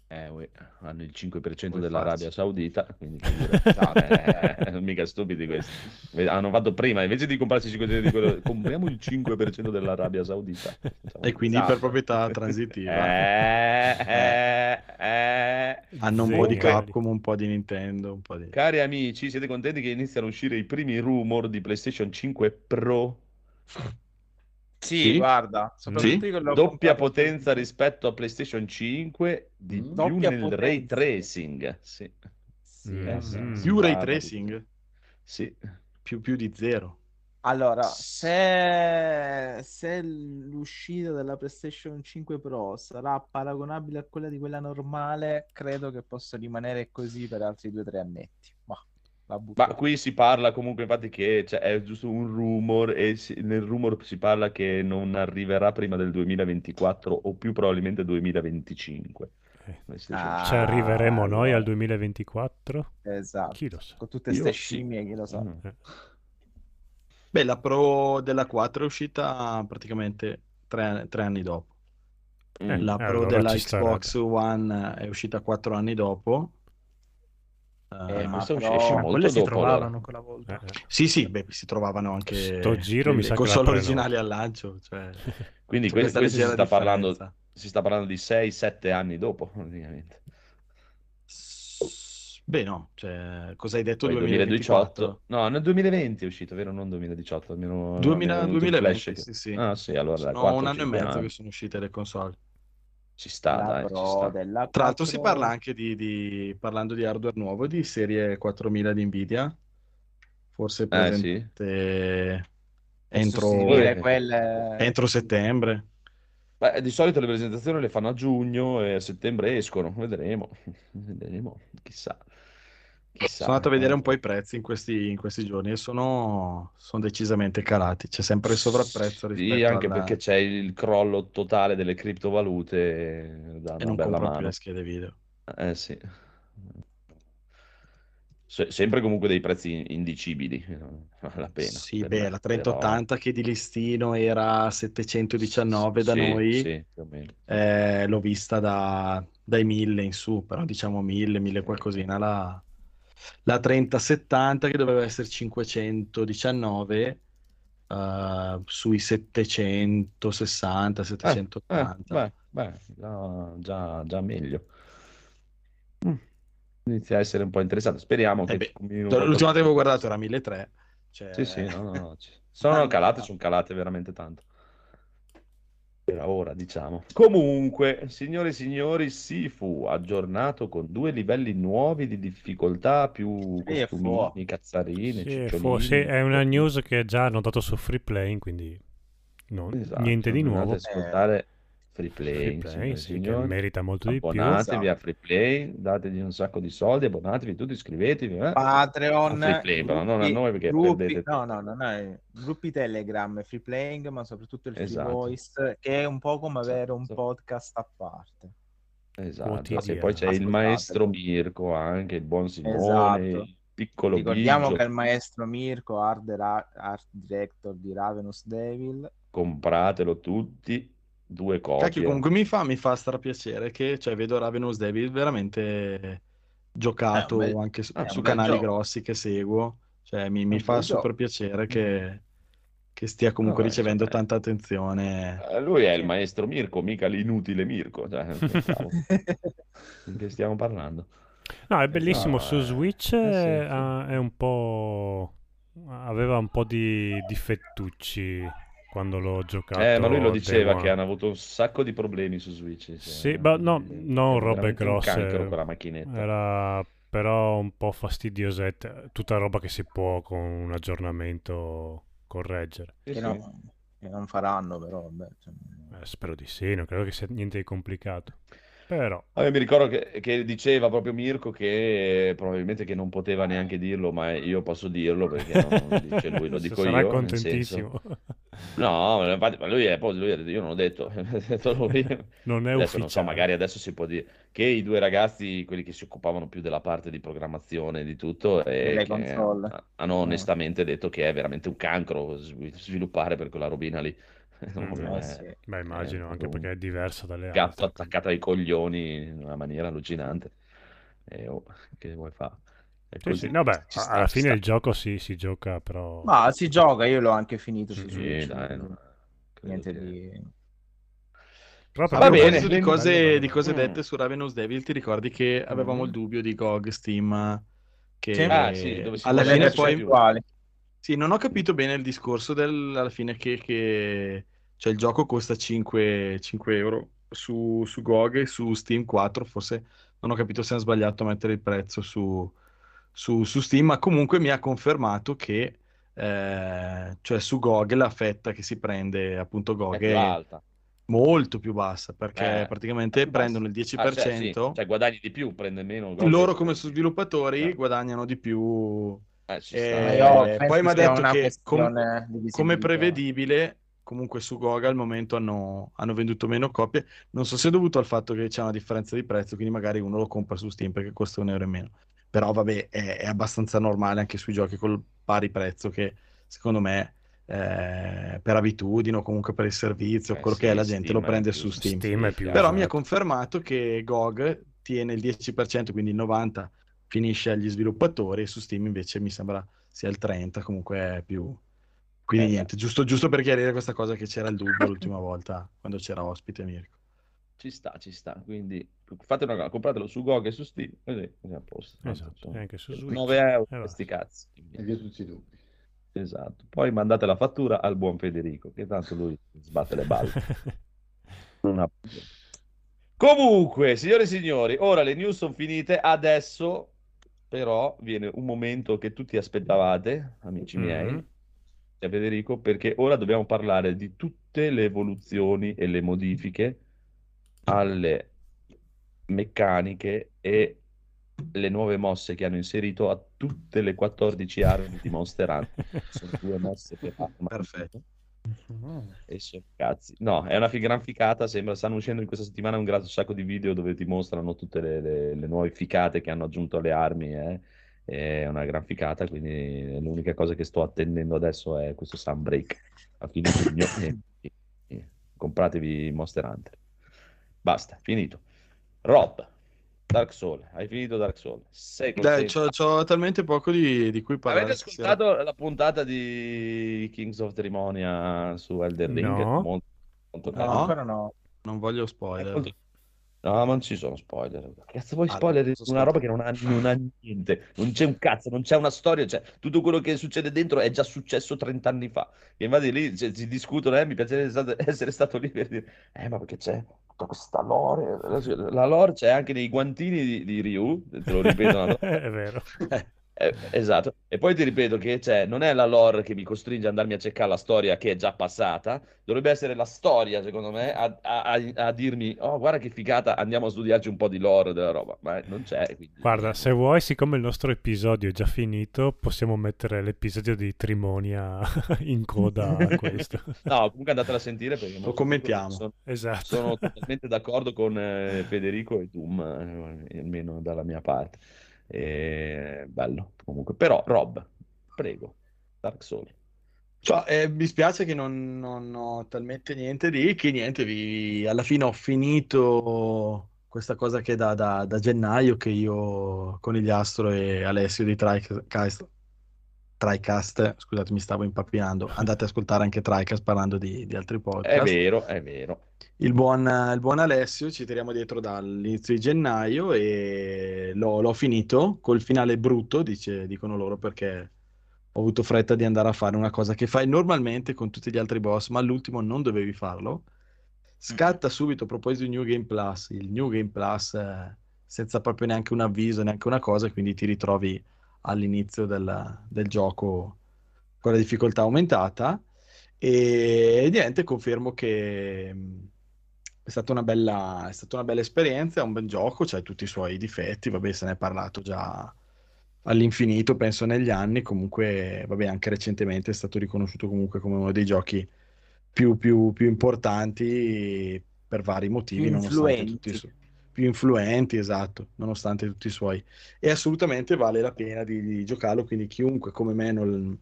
Eh, hanno il 5% Puoi dell'Arabia farci. Saudita, quindi eh, mica stupidi questi. Hanno fatto prima, invece di comprarsi il 5% di quello, compriamo il 5% dell'Arabia Saudita. E quindi per proprietà transitiva Eh, eh, eh. hanno un po' di. Capcom, un po' di Nintendo, un po' di... Cari amici, siete contenti che iniziano a uscire i primi rumor di PlayStation 5 Pro? Sì, Sì? guarda, soprattutto Sì? Doppia potenza rispetto a PlayStation 5, di Mm. più nel ray potenza. tracing. Sì, Sì, Mm. Mm. Più ray tracing, sì. più, più di zero. Allora, se, se l'uscita della PlayStation 5 Pro sarà paragonabile a quella di quella normale, credo che possa rimanere così per altri 2-3 annetti. Ma la butto Ma là. qui si parla comunque infatti che cioè, è giusto un rumor e si- nel rumor si parla che non arriverà prima del 2024 o più probabilmente 2025. Eh, Ah, Ci arriveremo noi al allora. 2024? Esatto. Chi lo sa? Con tutte queste sì. scimmie, chi lo sa. Mm. Eh. Beh, la Pro della 4 è uscita praticamente tre, tre anni dopo. Mm. La Eh, Pro allora della Xbox One è uscita quattro anni dopo. Eh, Eh, ma questo però- esce molto quelle si dopo, allora. trovavano quella volta. Eh, eh. Sì, sì, beh, si trovavano anche Sto giro mi sa che console originali al lancio. Cioè, Quindi questa questo si sta parlando, si sta parlando di 6-7 anni dopo, praticamente. Beh, no, cioè, cosa hai detto? Poi 2024? No, nel 2020 è uscito, vero? Non 2018, almeno 2000 mi è venuto il 2020, flash che- sì, sì. Ah, sì, allora Sono 4, un anno e 5 mezzo anni. che sono uscite le console. Ci sta, La dai, ci Pro sta. della Tra l'altro si 4 parla anche di, di- parlando di hardware nuovo, di serie 4000 di Nvidia, forse Eh, presente per entro, sostituire Eh. quelle... entro settembre. Beh, di solito le presentazioni le fanno a giugno e a settembre escono, vedremo, vedremo, chissà. Sono andato a vedere un po' i prezzi in questi, in questi giorni e sono, sono decisamente calati. C'è sempre il sovrapprezzo Sì, rispetto anche alla- perché c'è il crollo totale delle criptovalute, da e non bella mano. le schede video. Eh sì. Se- sempre comunque dei prezzi indicibili, eh, vale la pena. Sì, beh, me, la però- 3080 che di listino era 719 da Sì, noi, sì, eh, l'ho vista da- dai 1000 in su, però diciamo 1000, 1000 qualcosina. La, la 3070 che doveva essere 519 eh, sui 760, Eh, 780. beh, beh, già, già- già meglio. Mm. Inizia a essere un po' interessante. Speriamo Eh che beh, L'ultima volta che avevo guardato era 1300. Cioè, Sì, sì, no, no, no, Sono calate, sono calate veramente tanto. Per ora, diciamo. Comunque, signore e signori, Sifu aggiornato con due livelli nuovi di difficoltà, più costumini, cazzarine, Sì, cicciolini. fo- sì, è una news che già hanno dato su Free Play, quindi no, Esatto, niente di nuovo. ascoltare Free Play, Free signore Play, sì, merita molto di più. Abbonatevi a Free Play, dategli un sacco di soldi, abbonatevi tutti, iscrivetevi. eh. Patreon, A Free Play, però non a gruppi- noi perché gruppi- perdete. no, no, non è gruppi Telegram, free playing, ma soprattutto il free Esatto. voice, che è un po' come avere un Esatto. podcast a parte. Esatto, e poi c'è il maestro Mirko anche, il buon Simone, Esatto. piccolo Ricordiamo Biggio. che il maestro Mirko, art, art director di Ravenous Devil, compratelo tutti, due copie. Cacchio, comunque mi fa, mi fa strapiacere che cioè, vedo Ravenous Devil veramente giocato bel- anche su, su canali gioco. grossi che seguo. Cioè, mi, mi fa super gioco. piacere che, che stia comunque No, ricevendo insomma, tanta attenzione. Eh, Lui è il maestro Mirko, mica l'inutile Mirko. Cioè, di che stiamo parlando? No, è bellissimo. No, Su eh, Switch eh sì, eh, sì. è un po'. aveva un po' di difettucci quando l'ho giocato. Eh, ma lui lo diceva che hanno avuto un sacco di problemi su Switch. cioè, Sì, ma no, è- non robe veramente un grosse. cancro quella macchinetta. Era però un po' fastidiosetta. Tutta roba che si può con un aggiornamento correggere. Che, sì. no- che non faranno, però vabbè. cioè, Eh, spero di sì, non credo che sia niente di complicato. Però. Vabbè, mi ricordo che, che diceva proprio Mirko che probabilmente che non poteva neanche dirlo, ma io posso dirlo perché non lo dice lui, lo dico Sarà io. nel contentissimo. No, infatti, ma lui è lui, io non l'ho detto, detto lui. non è Adesso non so, ufficiale. magari adesso si può dire che i due ragazzi, quelli che si occupavano più della parte di programmazione e di tutto, e hanno onestamente detto che è veramente un cancro svi- sviluppare per quella robina lì. Mm, eh sì. Beh, immagino, anche perché è diversa dalle gatto altre. attaccato ai coglioni in una maniera allucinante. E, oh, che vuoi fare? Sì, sì, vabbè, Ci sta, alla fine sta. il gioco si, si gioca, però... Ma si gioca, io l'ho anche finito su Sì, Switch. dai, no, niente che- di... A Va bene, di cose, di cose Mm. dette su Ravenous Devil, ti ricordi che avevamo Mm. il dubbio di GOG, Steam, che Sì. Ah, sì, dove si alla fine poi... più. Sì, non ho capito bene il discorso del, alla fine che, che- cioè il gioco costa 5, 5 euro su, su GOG e su Steam 4, forse non ho capito se hanno sbagliato a mettere il prezzo su, su- su Steam, ma comunque mi ha confermato che eh, cioè su GOG la fetta che si prende appunto È GOG è alta. molto più bassa perché Eh, praticamente prendono il 10%, Ah, cioè, sì, cioè guadagni di più, prende meno. Loro come sviluppatori Eh. guadagnano di più Eh, ci Eh, Eh, penso poi mi ha detto che di come prevedibile, comunque su GOG al momento hanno, hanno venduto meno copie. Non so se è dovuto al fatto che c'è una differenza di prezzo, quindi magari uno lo compra su Steam perché costa un euro in meno. Però vabbè, è, è abbastanza normale anche sui giochi col pari prezzo che secondo me eh, per abitudine o comunque per il servizio, Eh, quello sì, che è, la gente Steam lo prende più- su Steam. Steam è più Però mi ha esatto. confermato che GOG tiene il 10%, quindi il 90% finisce agli sviluppatori e su Steam invece mi sembra sia il 30%, comunque è più... Quindi Eh, niente, giusto, giusto per chiarire questa cosa che c'era il dubbio l'ultima volta quando c'era ospite Mirko. Ci sta, ci sta. Quindi fate una cosa, compratelo su GOG e su Steam, così a posto. Esatto, e anche su Switch. 9 euro, Eh, questi cazzi. E via tutti i dubbi. Esatto. Poi mandate la fattura al buon Federico, che tanto lui sbatte le balle. Non ha. Comunque, signore e signori, ora le news sono finite. Adesso, però, viene un momento che tutti aspettavate, amici miei, Mhm. e Federico, perché ora dobbiamo parlare di tutte le evoluzioni e le modifiche alle meccaniche e le nuove mosse che hanno inserito a tutte le 14 armi di Monster Hunter. Sono due mosse per arma. Perfetto. E cazzi. No, è una gran ficata. Sembra stanno uscendo in questa settimana un gran sacco di video dove ti mostrano tutte le, le- le nuove ficate che hanno aggiunto alle armi. eh. È una gran ficata. Quindi l'unica cosa che sto attendendo adesso è questo Sunbreak a fine giugno. compratevi Monster Hunter. Basta, finito. Rob, Dark Soul, hai finito Dark Soul? Sei Dai, c'ho, c'ho talmente poco di, di cui parlare. Avete ascoltato la puntata di Kings of Tremonia su Elder Ring? No. Molto, molto No, ancora no. Non voglio spoiler. Molto- No, ma non ci sono spoiler. Cazzo, vuoi Ah, spoiler di una roba che non ha, non ha niente. Non c'è un cazzo, non c'è una storia. Cioè, tutto quello che succede dentro è già successo 30 anni fa. E infatti lì cioè, si discutono, eh, mi piacerebbe essere stato lì per dire, eh, ma perché c'è tutta questa lore? La lore c'è anche nei guantini di, di Ryu, te lo ripetono. È vero. Eh, esatto, e poi ti ripeto che cioè, non è la lore che mi costringe ad andarmi a cercare la storia che è già passata, dovrebbe essere la storia, secondo me, a, a- a- dirmi, oh, guarda che figata, andiamo a studiarci un po' di lore della roba, ma non c'è. quindi- Guarda, se vuoi, siccome il nostro episodio è già finito, possiamo mettere l'episodio di Trimonia in coda a questo. No, comunque andatela a sentire perché Lo commentiamo. Sono, Esatto. sono totalmente d'accordo con eh, Federico e Doom, eh, almeno dalla mia parte. Eh, bello, comunque. Però, Rob, prego, Dark Souls. Cioè, eh, mi spiace che non, non ho talmente niente di che niente, vi- alla fine ho finito questa cosa che è da, da- da gennaio che io con Iliastro e Alessio di TriCast, TriCast, scusate mi stavo impappinando, andate ad ascoltare anche TriCast parlando di, di altri È podcast. vero, è vero. Il buon, il buon Alessio ci tiriamo dietro dall'inizio di gennaio e l'ho, l'ho finito col finale brutto, dice- dicono loro, perché ho avuto fretta di andare a fare una cosa che fai normalmente con tutti gli altri boss, ma all'ultimo non dovevi farlo. Scatta subito a proposito di New Game Plus, il New Game Plus eh, senza proprio neanche un avviso, neanche una cosa, quindi ti ritrovi all'inizio del, del gioco con la difficoltà aumentata. E niente, confermo che è stata una bella, è stata una bella esperienza, è un bel gioco, c'ha tutti i suoi difetti, vabbè, se ne è parlato già all'infinito, penso negli anni, comunque, vabbè, anche recentemente è stato riconosciuto comunque come uno dei giochi più, più- più importanti per vari motivi, Più nonostante tutti i suoi più influenti, esatto, nonostante tutti i suoi. E assolutamente vale la pena di, di giocarlo, quindi chiunque come me non,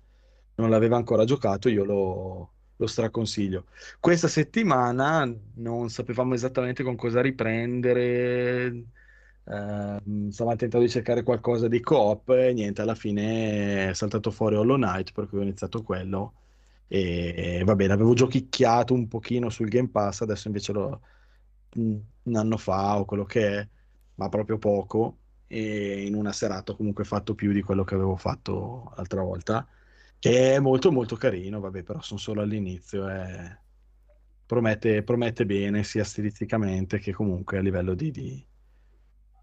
non l'aveva ancora giocato, io lo, lo straconsiglio. Questa settimana non sapevamo esattamente con cosa riprendere, ehm, stavamo tentando di cercare qualcosa di coop e niente, alla fine è saltato fuori Hollow Knight, per cui ho iniziato quello. E va bene, avevo giochicchiato un pochino sul Game Pass, adesso invece lo, un un anno fa o quello che è, ma proprio poco. E in una serata ho comunque fatto più di quello che avevo fatto l'altra volta. Che è molto molto carino, vabbè, però sono solo all'inizio. e Promette, promette bene sia stilisticamente che comunque a livello di, di-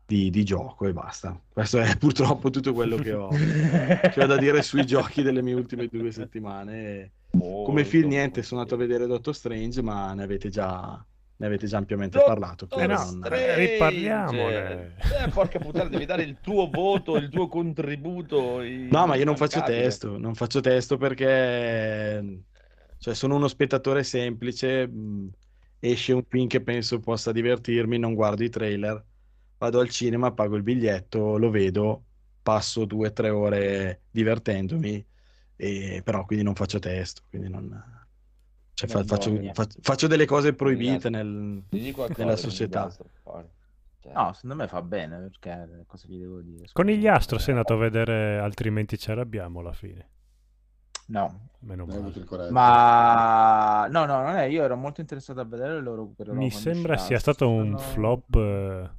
di- di gioco e basta. Questo è purtroppo tutto quello che ho, che ho da dire sui giochi delle mie ultime due settimane. Come film, niente, sono andato a vedere Doctor Strange, ma ne avete già, ne avete già ampiamente Dottor parlato. Eh non- riparliamone. Eh, porca puttana, devi dare il tuo voto, il tuo contributo. No, ma io non faccio testo, non faccio testo perché cioè, sono uno spettatore semplice, mh, esce un film che penso possa divertirmi, non guardo i trailer, vado al cinema, pago il biglietto, lo vedo, passo due o tre ore divertendomi, e, però quindi non faccio testo, quindi non... cioè, fa- faccio, Vergogna. fac- faccio delle cose proibite nel... Nella società. Cioè, No, secondo me fa bene perché cosa gli devo dire? Con Scusa. gli astro sei andato a vedere, altrimenti ci arrabbiamo alla fine. No, Meno male. ma no, no, non è. Io ero molto interessato a vedere loro. recupererò Mi sembra sia stato un Sono- flop eh,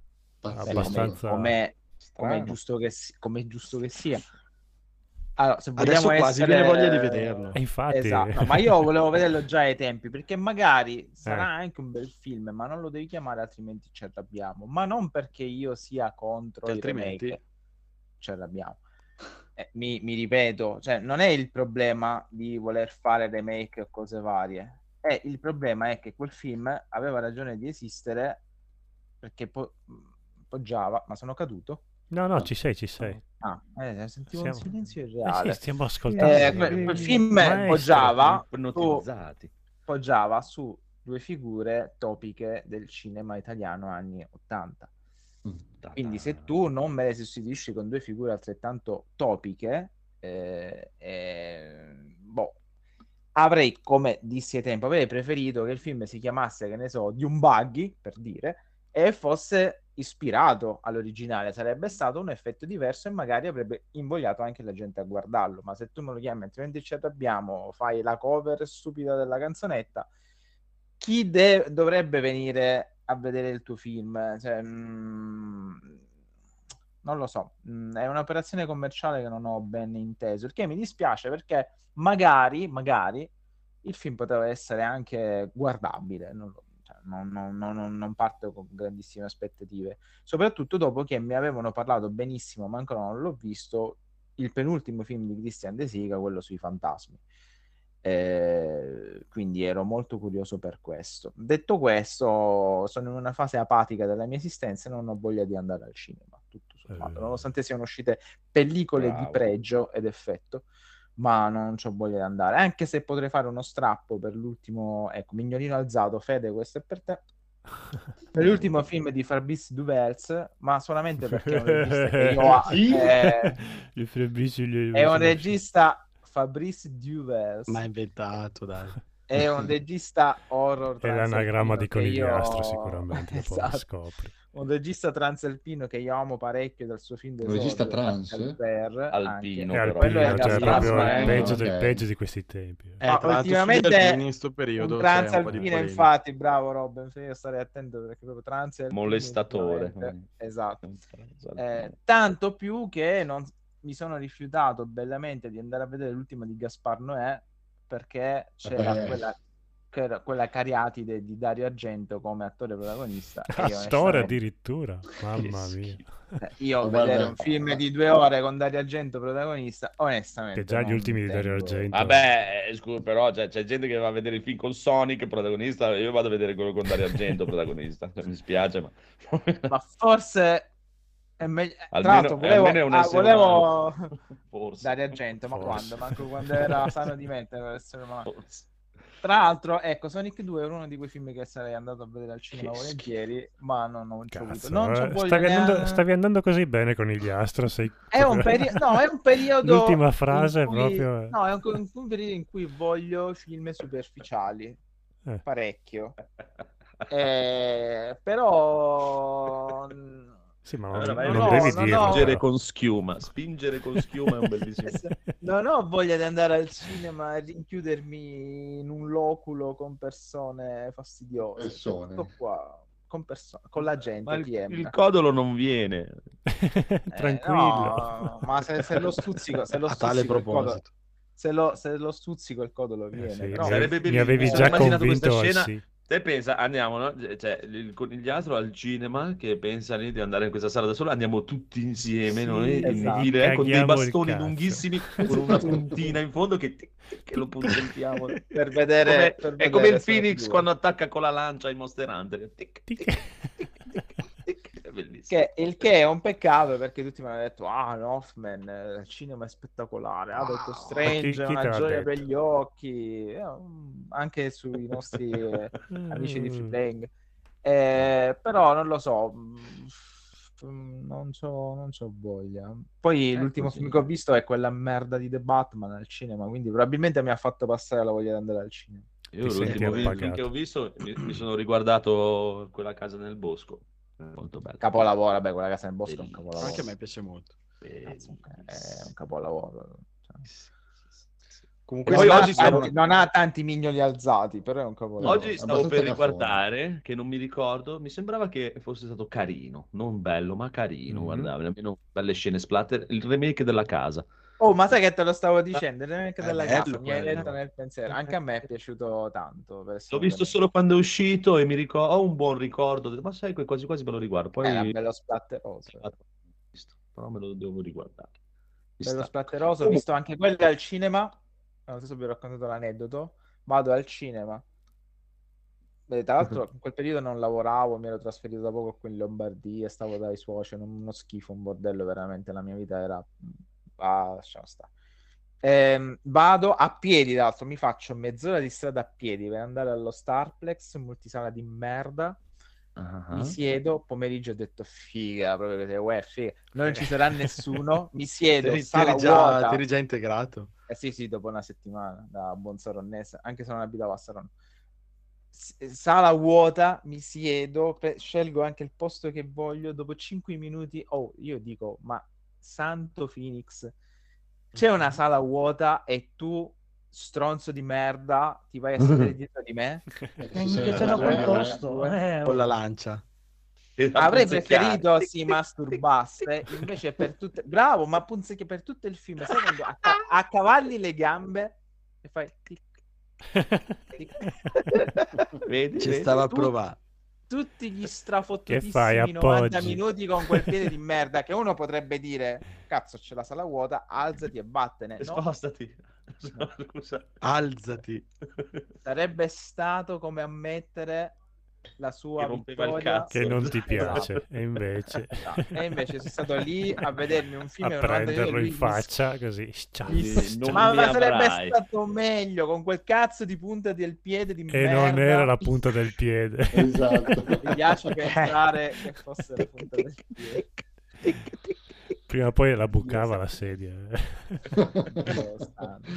abbastanza... Come, come è giusto che, si- come è giusto che sia. Allora, se Adesso vogliamo quasi essere- viene voglia di vederlo. E infatti... Esatto, no, ma io volevo vederlo già ai tempi perché magari sarà Eh. anche un bel film, ma non lo devi chiamare altrimenti ci arrabbiamo. Ma non perché io sia contro Che i altrimenti- remake, ci arrabbiamo. Eh, mi, mi ripeto, cioè, non è il problema di voler fare remake o cose varie. È, il problema è che quel film aveva ragione di esistere perché po- poggiava, ma sono caduto. No, no, ci sei, ci sei. Ah, eh, sentivo Siamo- un silenzio Eh sì, irreale. stiamo ascoltando. Eh, quel, quel film Maestro. poggiava ipnotizzati. poggiava su due figure topiche del cinema italiano anni 80. Quindi se tu non me le sostituisci con due figure altrettanto topiche, eh, eh, boh, avrei, come dissi ai tempo, avrei preferito che il film si chiamasse, che ne so, di un buggy, per dire, e fosse ispirato all'originale. Sarebbe stato un effetto diverso e magari avrebbe invogliato anche la gente a guardarlo. Ma se tu me lo chiami, altrimenti ci arrabbiamo, fai la cover stupida della canzonetta, chi de- dovrebbe venire a vedere il tuo film? Cioè, mm, non lo so, Mm, è un'operazione commerciale che non ho ben inteso, il che mi dispiace perché magari, magari il film poteva essere anche guardabile, non, lo- cioè, non- non- non- non parto con grandissime aspettative, soprattutto dopo che mi avevano parlato benissimo, ma ancora non l'ho visto, il penultimo film di Christian De Sica, quello sui fantasmi. Eh, quindi ero molto curioso per questo. Detto questo, sono in una fase apatica della mia esistenza e non ho voglia di andare al cinema. Tutto sommato, Eh. nonostante siano uscite pellicole di Bravo. pregio ed effetto, ma non ho voglia di andare. Anche se potrei fare uno strappo per l'ultimo, ecco, mignolino alzato, Fede, questo è per te. Per l'ultimo film di Fabrice Duvers, ma solamente perché è un regista che io eh, è un regista Fabrice Duvers Ma inventato, dai. È un regista horror È l'anagramma di che io- conigliastro sicuramente, Esatto. scopri. un regista transalpino che io amo parecchio dal suo film Un regista trans? Albert, Alpino, anche. però. è alpino, cioè proprio il peggio, del- ok. peggio di questi tempi. Eh, Ma ultimamente in sto periodo un c'è un po' di transalpino infatti bravo Robin io starei attento perché proprio transalpino Molestatore. esatto Esatto. Eh, tanto più che non mi sono rifiutato bellamente di andare a vedere l'ultima di Gaspar Noè perché c'era Eh. quella, c'era quella cariatide di Dario Argento come attore protagonista. io storia addirittura, mamma mia. eh, Io Ma vedere un film di due ore con Dario Argento protagonista, onestamente. Che già gli ultimi di Dario Argento. Vabbè, eh, scusa, però c'è, c'è gente che va a vedere il film con Sonic protagonista, io vado a vedere quello con Dario Argento protagonista. Cioè, mi spiace, ma... Ma forse è meglio. Tra Almeno- volevo, ah, volevo... Forse. Dario Argento, ma Forse. quando? Manco quando era sano di mente. Tra l'altro, ecco, Sonic 2 era uno di quei film che sarei andato a vedere al cinema Che volentieri, ma non, non ci ho avuto. Non eh, stavi, andando, neanche- stavi andando così bene con gli astro. Sei... È un, peri- no, è un periodo. L'ultima frase cui- proprio. No, è un, un- un periodo in cui voglio film superficiali. Eh. Parecchio. Eh, però. Sì, ma Allora, non, vai non no, devi no, dirlo. no. Spingere con schiuma. Spingere con schiuma è un bellissimo. Non ho voglia di andare al cinema e rinchiudermi in un loculo con persone fastidiose. Persone. Sto qua con, perso- con la gente. Ma il, il codolo non viene. Eh, Tranquillo. no, ma se, se lo stuzzico, se lo A tale stuzzico il codo- proposito. se lo, se lo stuzzico il codolo Eh, viene. sì, però- mi, mi avevi già sono immaginato questa convinto scena- sì. Te pensa, andiamo, no? Cioè, il conigliastro al cinema che pensa di andare in questa sala da solo, andiamo tutti insieme, Sì, noi, esatto. in file, con dei il bastoni lunghissimi, con una puntina in fondo che, che lo puntiamo. per vedere, Come- per è come vedere il Sonic Phoenix 2. quando attacca con la lancia ai Monster Hunter. Tic, tic, Tic. tic, tic, tic. È bellissimo. Che, il che è un peccato perché tutti mi hanno detto: Ah, Northman, il cinema è spettacolare. Ah, Doctor Strange, Chi- chi una gioia detto? per gli occhi. Eh, um, anche sui nostri eh, amici di Free Playing. Eh, però non lo so, mm, non c'ho, non c'ho voglia. Poi È l'ultimo così. film che ho visto è quella merda di The Batman al cinema, quindi probabilmente mi ha fatto passare la voglia di andare al cinema. Io Ti l'ultimo film che ho visto mi, mi sono riguardato quella casa nel bosco. Molto bello. Capolavoro, vabbè, quella casa nel bosco è un Bellissimo. capolavoro. Anche a me piace molto. Cazzo, È un capolavoro. cioè. Comunque, Poi non, oggi ha stavo- tanti, non ha tanti mignoli alzati, però è un capolavoro. Oggi stavo per riguardare, che non mi ricordo, mi sembrava che fosse stato carino, non bello, ma carino, Mhm. guardate, almeno belle scene splatter, il remake della casa. Oh, ma sai che te lo stavo dicendo? È della bello casa mi hai quello. letto nel pensiero. Anche a me è piaciuto tanto. L'ho visto solo quando è uscito e mi ricordo, ho un buon ricordo, ma sai, quasi quasi me lo riguardo, poi Era bello splatteroso. però me lo devo riguardare. Ci Bello sta. splatteroso. Ho visto anche quelli al cinema. Non so se vi ho raccontato l'aneddoto. Vado al cinema. Beh, tra l'altro, in quel periodo non lavoravo, mi ero trasferito da poco qui in Lombardia, stavo dai suoceri, uno schifo, un bordello veramente. La mia vita era. Ah, lasciamo stare. Ehm, vado a piedi, tra l'altro, mi faccio mezz'ora di strada a piedi per andare allo Starplex, multisala di merda. Ah, Mi siedo, pomeriggio ho detto figa, proprio così, uè, figa. Non ci sarà nessuno, mi siedo, Ti ti sala eri già, vuota. ti eri già integrato. Eh sì, sì, dopo una settimana da buon saronnese, anche se non abitavo a Saronno. S- Sala vuota, mi siedo, pe- scelgo anche il posto che voglio. Dopo 5 minuti, oh, io dico, ma santo Phoenix, c'è una sala vuota e tu, stronzo di merda, ti vai a sedere dietro di me? Eh, Sì, mi quel sì. posto. eh, Con la lancia. Avrei preferito si masturbasse invece per tutte bravo ma punzecchia per tutto il film sai quando acca- accavalli le gambe e fai tic, tic. Vedi, Ci vedi? stava a provare. Tutti gli Che strafottutissimi fai, 90 appoggi? minuti con quel piede di merda che uno potrebbe dire cazzo c'è la sala vuota alzati e vattene no, Spostati. Scusa. Alzati. sarebbe stato come ammettere la sua Che vittoria cazzo. Che non ti Esatto. piace. E invece... Esatto. e invece sono stato lì a vedermi un film a di 90 minuti prenderlo in mi- faccia così. Mi- Sì, non ma, ma sarebbe stato meglio con quel cazzo di punta del piede di E merda non era la punta del piede. Esatto. mi piace pensare che fosse la punta del piede Prima o poi la bucava la sedia.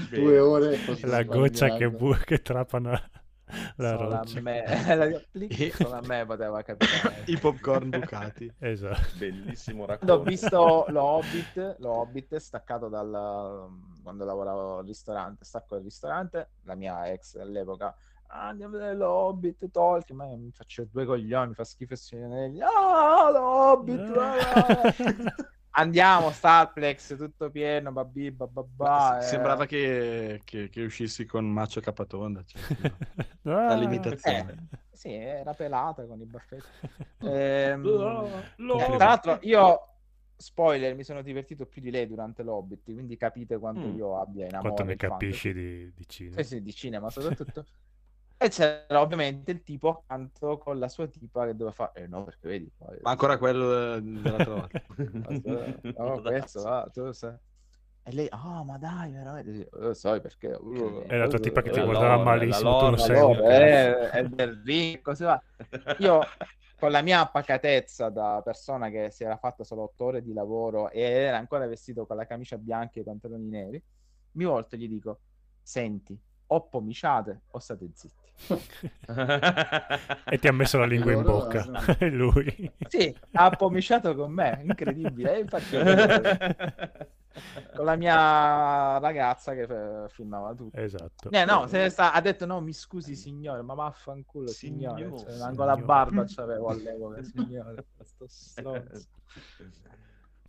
Due ore. la goccia che, bu- che trapana la Solo a roccia. me, la- solo a me poteva capitare. I popcorn bucati. Esatto. Bellissimo racconto. ho visto lo Hobbit, lo Hobbit staccato dal quando lavoravo al ristorante, stacco dal ristorante, la mia ex all'epoca "Ah, andiamo a vedere lo Hobbit Tolkien, ma mi faccio due coglioni, mi fa schifo e signori ah, lo Hobbit, ah". Andiamo, Starplex, tutto pieno, babbi, bababà, eh. Sembrava che, che, che uscissi con Macio Capatonda. Cioè, no. Ah, La limitazione. Eh, sì, era pelata con i baffetti. Ehm, Eh, tra l'altro, io spoiler, mi sono divertito più di lei durante l'Hobbit, quindi capite quanto Mm. io abbia in amore Quanto ne capisci di, di cinema. Sì, sì, di cinema soprattutto. e c'era ovviamente il tipo accanto con la sua tipa che doveva fare, eh no, perché vedi, poi- Ma ancora quello dell'altra volta. oh, questo, ah, tu sai. E lei, ah, ma dai, veramente, lo sai perché. uh, È la tua tipa che ti La guardava lore, malissimo, tu lo lore, sai. cazzo. eh, è del ring, così va. Io con la mia pacatezza da persona che si era fatta solo otto ore di lavoro e era ancora vestito con la camicia bianca e i pantaloni neri, mi volto e gli dico: Senti, o pomiciate o state zitti. E ti ha messo la lingua in bocca. no. Lui. Sì, ha pomiciato con me, incredibile. Infatti, con la mia ragazza che eh, filmava tutto. Esatto. Eh, no, sta- ha detto no, mi scusi signore, ma vaffanculo signore, Signore, cioè, manco la signore. barba c'avevo all'epoca, signore, sto stronzo.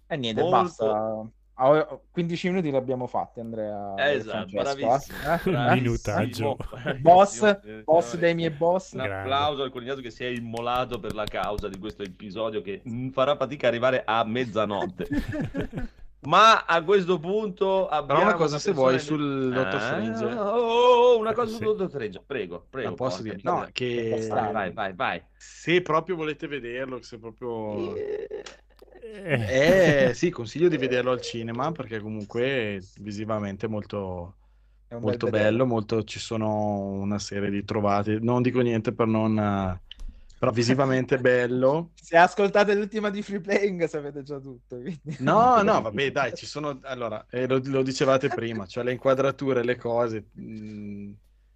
E niente, Molto- basta. Ah, 15 minuti li abbiamo fatti, Andrea. e Esatto, Francesco, bravissimo. eh? Minutaggio. Boss, boss dei miei boss. Un Grande. applauso al coniato che si è immolato per la causa di questo episodio che farà fatica a arrivare a mezzanotte. Ma a questo punto abbiamo Però una cosa, se vuoi, che- sul Dottor Ah, Strange. Oh, una cosa Sì. sul Dottor Strange, prego, prego. Posso dire? No, che Vai, vai, vai, vai. se proprio volete vederlo, se proprio... Eh, Eh, sì, consiglio di vederlo al cinema perché comunque visivamente è molto, È un molto bel bello, molto, ci sono una serie di trovate, non dico niente per non... eh, però visivamente è bello. Se ascoltate l'ultima di Free Playing sapete già tutto. quindi- No, no, vabbè, dai, ci sono... Allora, eh, lo, lo dicevate prima, cioè le inquadrature, le cose mh,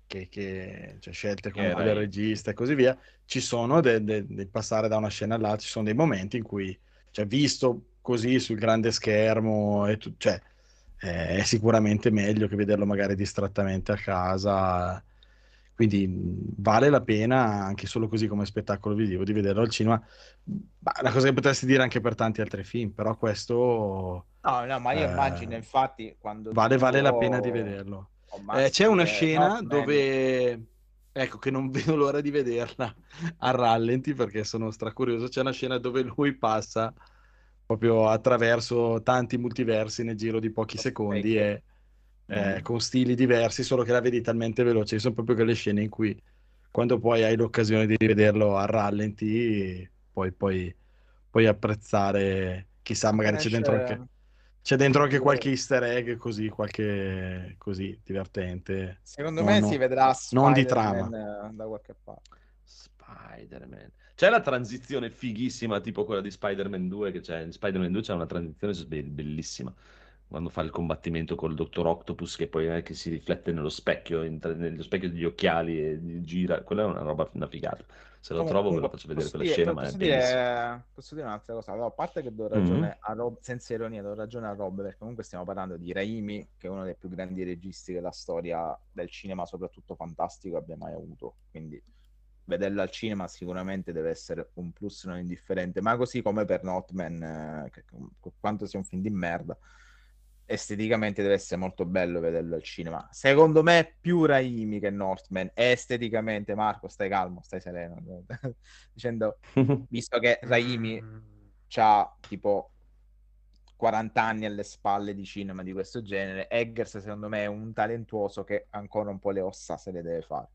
che, che cioè, scelte comunque Era- del regista e così via, ci sono de- de- del passare da una scena all'altra, ci sono dei momenti in cui, cioè, visto così sul grande schermo, e tu- cioè, eh, è sicuramente meglio che vederlo magari distrattamente a casa. Quindi vale la pena anche solo così come spettacolo visivo di vederlo al cinema. Ma la cosa che potresti dire anche per tanti altri film, però questo No, no, ma io Eh, immagino infatti quando vale, tu vale la pena di vederlo. Eh, c'è una che- scena no, man, dove, ecco, che non vedo l'ora di vederla a rallenti perché sono stracurioso. C'è una scena dove lui passa proprio attraverso tanti multiversi nel giro di pochi secondi e eh, con stili diversi, solo che la vedi talmente veloce. Sono proprio quelle scene in cui quando poi hai l'occasione di rivederlo a rallenti, poi puoi, apprezzare, chissà, magari c'è dentro anche, c'è dentro anche qualche easter egg così, qualche così divertente. Secondo No, me no, si vedrà non di trama. eh, da qualche parte. Spider-Man. C'è la transizione fighissima, tipo quella di Spider-Man 2, che c'è in Spider-Man 2 c'è una transizione be- bellissima. Quando fa il combattimento col Dottor Octopus, che poi è che si riflette nello specchio, in- nello specchio degli occhiali e gira. Quella è una roba, una figata. Se lo Comunque, trovo ve la faccio vedere quella dire- scena, ma è posso dire, posso dire un'altra cosa? Allora, a parte che do ragione a Rob, senza ironia, do ragione a Rob, perché comunque stiamo parlando di Raimi, che è uno dei più grandi registi che la storia del cinema, soprattutto fantastico, abbia mai avuto. Quindi vederlo al cinema sicuramente deve essere un plus non indifferente, ma così come per Notman, eh, che, per quanto sia un film di merda, esteticamente deve essere molto bello vederlo al cinema. Secondo me più Raimi che Northman. Esteticamente, Marco, stai calmo, stai sereno. Dicendo, visto che Raimi Mm. ha tipo 40 anni alle spalle di cinema di questo genere, Eggers secondo me è un talentuoso che ancora un po' le ossa se le deve fare.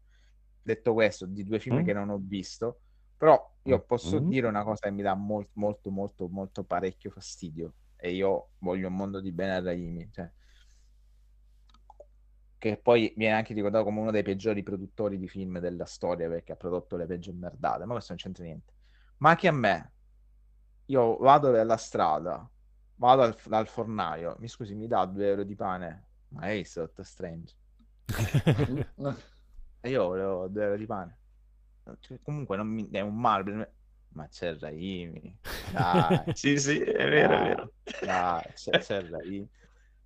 Detto questo, di due film Mm. che non ho visto, però io posso Mm. dire una cosa che mi dà molto, molto, molto, molto parecchio fastidio e io voglio un mondo di bene a Raimi, cioè, che poi viene anche ricordato come uno dei peggiori produttori di film della storia perché ha prodotto le peggio merdate, ma questo non c'entra niente. Ma che a me, io vado per strada, vado al, dal fornaio, mi scusi, mi dà due euro di pane? Ma è Doctor Strange. E io volevo due euro di pane. Cioè, comunque non mi... è un male. Ma c'è Raimi. Dai, Sì, sì, è vero, è vero. dai, c'è, c'è Raimi.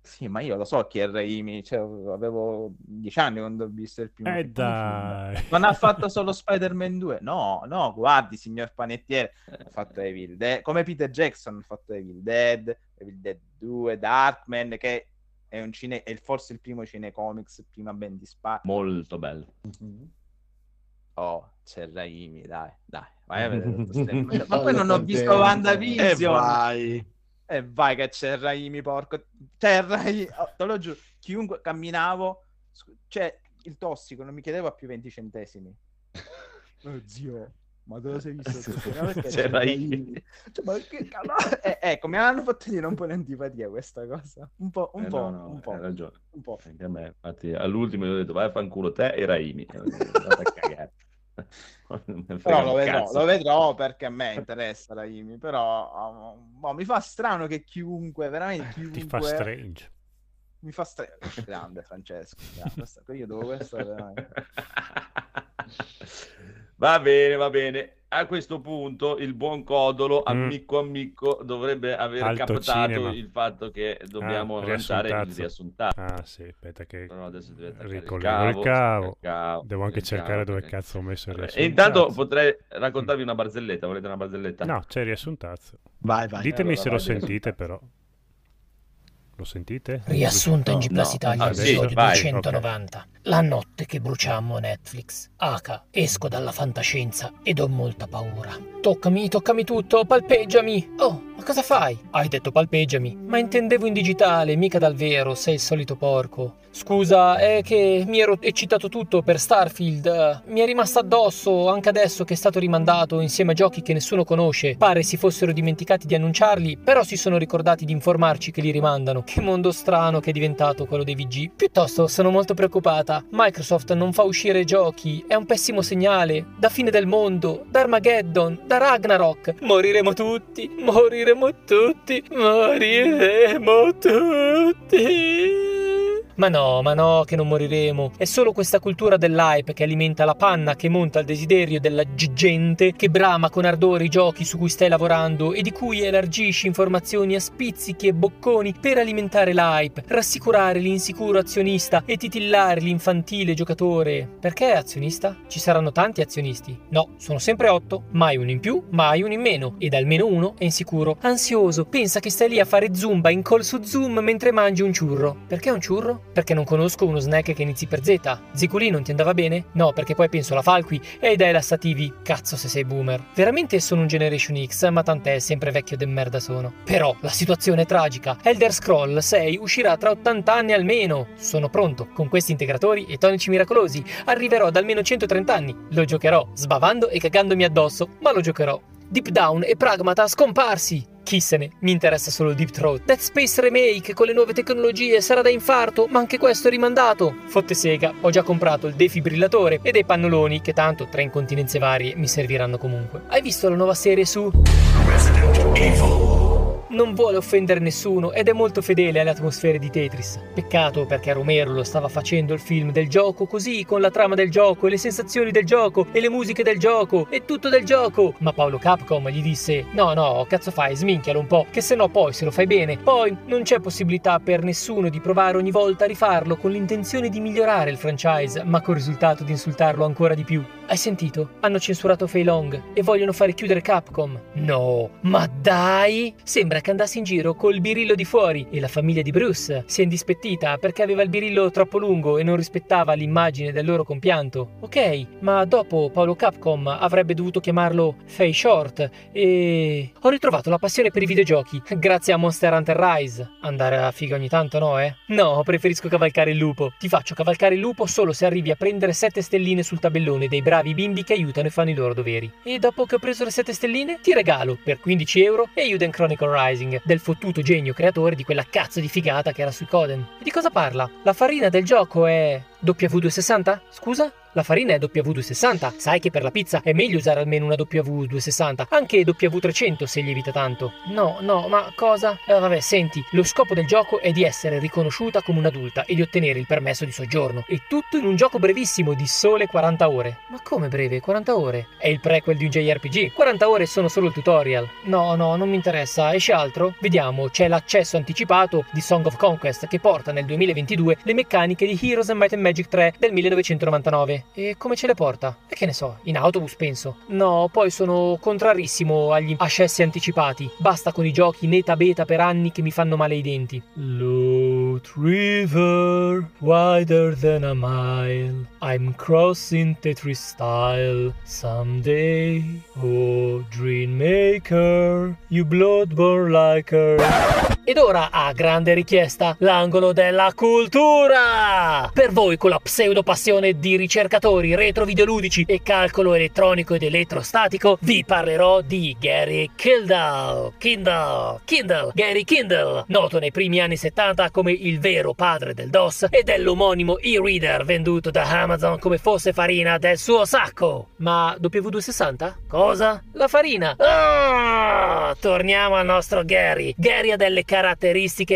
Sì, ma io lo so chi è Raimi. Cioè, avevo dieci anni quando ho visto il primo Eh film. dai. Non ha fatto solo Spider-Man 2. No, no, guardi, signor panettiere. Ha fatto Evil Dead. Come Peter Jackson ha fatto Evil Dead, Evil Dead 2, Darkman, che è, un cine... è forse il primo cinecomics prima ben di Spy. Molto bello. Oh, c'è Raimi, dai, dai. Vai a vedere Ma poi non ho visto E WandaVision. vai. E vai che c'è Raimi, porco. C'è Raimi, oh, te lo giuro. Chiunque camminavo, cioè il tossico, non mi chiedeva più 20 centesimi. Oh, zio, ma lo sei visto? C'è Raimi. Cioè, ma che cazzo? Eh, ecco, mi hanno fatto dire un po' di antipatia questa cosa. Un po', un Eh, po', no, no, un po', hai ragione. un po'. Anche a me, infatti, all'ultimo gli ho detto vai a fanculo te e Raimi. Andate a cagare. Però lo vedrò, lo vedrò perché a me interessa Raimi, però uh, boh, mi fa strano che chiunque, veramente chiunque... Ti fa strange. Mi fa strano. Grande Francesco. grande. Io dopo questo veramente... Va bene, va bene. A questo punto il buon Codolo, ammicco ammicco, dovrebbe aver Mm. Alto captato cinema. il fatto che dobbiamo Ah, lanciare il riassuntato. Ah sì, aspetta che Però adesso deve attaccare il ricollego cavo, il cavo. il cavo, Devo anche il cercare cavo, dove perché- cazzo ho messo il Vabbè, E intanto potrei raccontarvi una barzelletta. Volete una barzelletta? No, c'è il riassuntazzo. Vai, vai. Ditemi allora se lo vai, devi sentite però. Lo sentite? Riassunto in G Plus no. Italia, Ah, episodio sì, vai, 290. La notte che bruciammo Netflix. H. Esco dalla fantascienza ed ho molta paura. Toccami, toccami tutto, palpeggiami. Oh, ma cosa fai? Hai detto palpeggiami. Ma intendevo in digitale, mica dal vero, sei il solito porco. Scusa, è che mi ero eccitato tutto per Starfield. Mi è rimasta addosso anche adesso che è stato rimandato insieme a giochi che nessuno conosce. Pare si fossero dimenticati di annunciarli, però si sono ricordati di informarci che li rimandano. Che mondo strano che è diventato quello dei VG. Piuttosto sono molto preoccupata. Microsoft non fa uscire giochi, è un pessimo segnale. Da fine del mondo, da Armageddon, da Ragnarok. Moriremo tutti, moriremo tutti, moriremo tutti. Ma no, ma no, che non moriremo. È solo questa cultura dell'hype che alimenta la panna, che monta il desiderio della gente, che brama con ardore i giochi su cui stai lavorando e di cui elargisci informazioni a spizzichi e bocconi per alimentare l'hype, rassicurare l'insicuro azionista e titillare l'infantile giocatore. Perché azionista? Ci saranno tanti azionisti. No, sono sempre otto, mai uno in più, mai uno in meno, ed almeno uno è insicuro. Ansioso, pensa che stai lì a fare zumba in call su zoom mentre mangi un ciurro. Perché un ciurro? Perché non conosco uno snack che inizi per Z. Ziculì non ti andava bene? No, perché poi penso alla Falqui e ai dai lassativi. Cazzo se sei boomer. Veramente sono un Generation X, ma tant'è, sempre vecchio de merda sono. Però la situazione è tragica. Elder Scroll 6 uscirà tra 80 anni almeno. Sono pronto. Con questi integratori e tonici miracolosi arriverò ad almeno 130 anni. Lo giocherò, sbavando e cagandomi addosso, ma lo giocherò. Deep Down e Pragmata scomparsi. Chi se ne? Mi interessa solo Deep Throat. Dead Space Remake con le nuove tecnologie sarà da infarto, ma anche questo è rimandato. Fotte sega, ho già comprato il defibrillatore e dei pannoloni che tanto tra incontinenze varie mi serviranno comunque. Hai visto la nuova serie su non vuole offendere nessuno ed è molto fedele alle atmosfere di Tetris. Peccato perché Romero lo stava facendo il film del gioco così, con la trama del gioco e le sensazioni del gioco e le musiche del gioco e tutto del gioco. Ma Paolo Capcom gli disse: No, no, cazzo fai, sminchialo un po', che se no poi se lo fai bene. Poi non c'è possibilità per nessuno di provare ogni volta a rifarlo con l'intenzione di migliorare il franchise, ma col risultato di insultarlo ancora di più. Hai sentito? Hanno censurato Fei Long e vogliono fare chiudere Capcom. No, ma dai! Sembra settimana che andassi in giro col birillo di fuori e la famiglia di Bruce si è indispettita perché aveva il birillo troppo lungo e non rispettava l'immagine del loro compianto. Ok, ma dopo Paolo Capcom avrebbe dovuto chiamarlo Fay Short e... Ho ritrovato la passione per i videogiochi grazie a Monster Hunter Rise. Andare a figa ogni tanto, no, eh? No, preferisco cavalcare il lupo. Ti faccio cavalcare il lupo solo se arrivi a prendere 7 stelline sul tabellone dei bravi bimbi che aiutano e fanno i loro doveri. E dopo che ho preso le 7 stelline, ti regalo per 15 euro Euden Chronicle Rising del fottuto genio creatore di quella cazzo di figata che era sui Coden. E di cosa parla? La farina del gioco è W260? Scusa? La farina è W260. Sai che per la pizza è meglio usare almeno una W260, anche W300 se lievita tanto. No, no, ma cosa? Eh, vabbè, senti, lo scopo del gioco è di essere riconosciuta come un'adulta e di ottenere il permesso di soggiorno. E tutto in un gioco brevissimo di sole 40 ore. Ma come breve? 40 ore? È il prequel di un JRPG. 40 ore sono solo il tutorial. No, no, non mi interessa. Esce altro? Vediamo, c'è l'accesso anticipato di Song of Conquest che porta nel 2022 le meccaniche di Heroes and Might and Magic 3 del 1999. E come ce le porta? E che ne so, in autobus penso. No, poi sono contrarissimo agli accessi anticipati. Basta con i giochi neta beta per anni che mi fanno male i denti. Loot River, wider than a mile. I'm crossing Tetris style. Someday, oh Dream Maker, you bloodborne like her. Ed ora, a grande richiesta, l'angolo della cultura! Per voi con la pseudo passione di ricercatori retro videoludici e calcolo elettronico ed elettrostatico, vi parlerò di Gary Kindle. Kindle, Kindle, Gary Kindle, noto nei primi anni 70 come il vero padre del DOS e dell'omonimo e-reader venduto da Amazon come fosse farina del suo sacco. Ma W260? Cosa? La farina? Ah! Torniamo al nostro Gary. Gary ha delle caratteristiche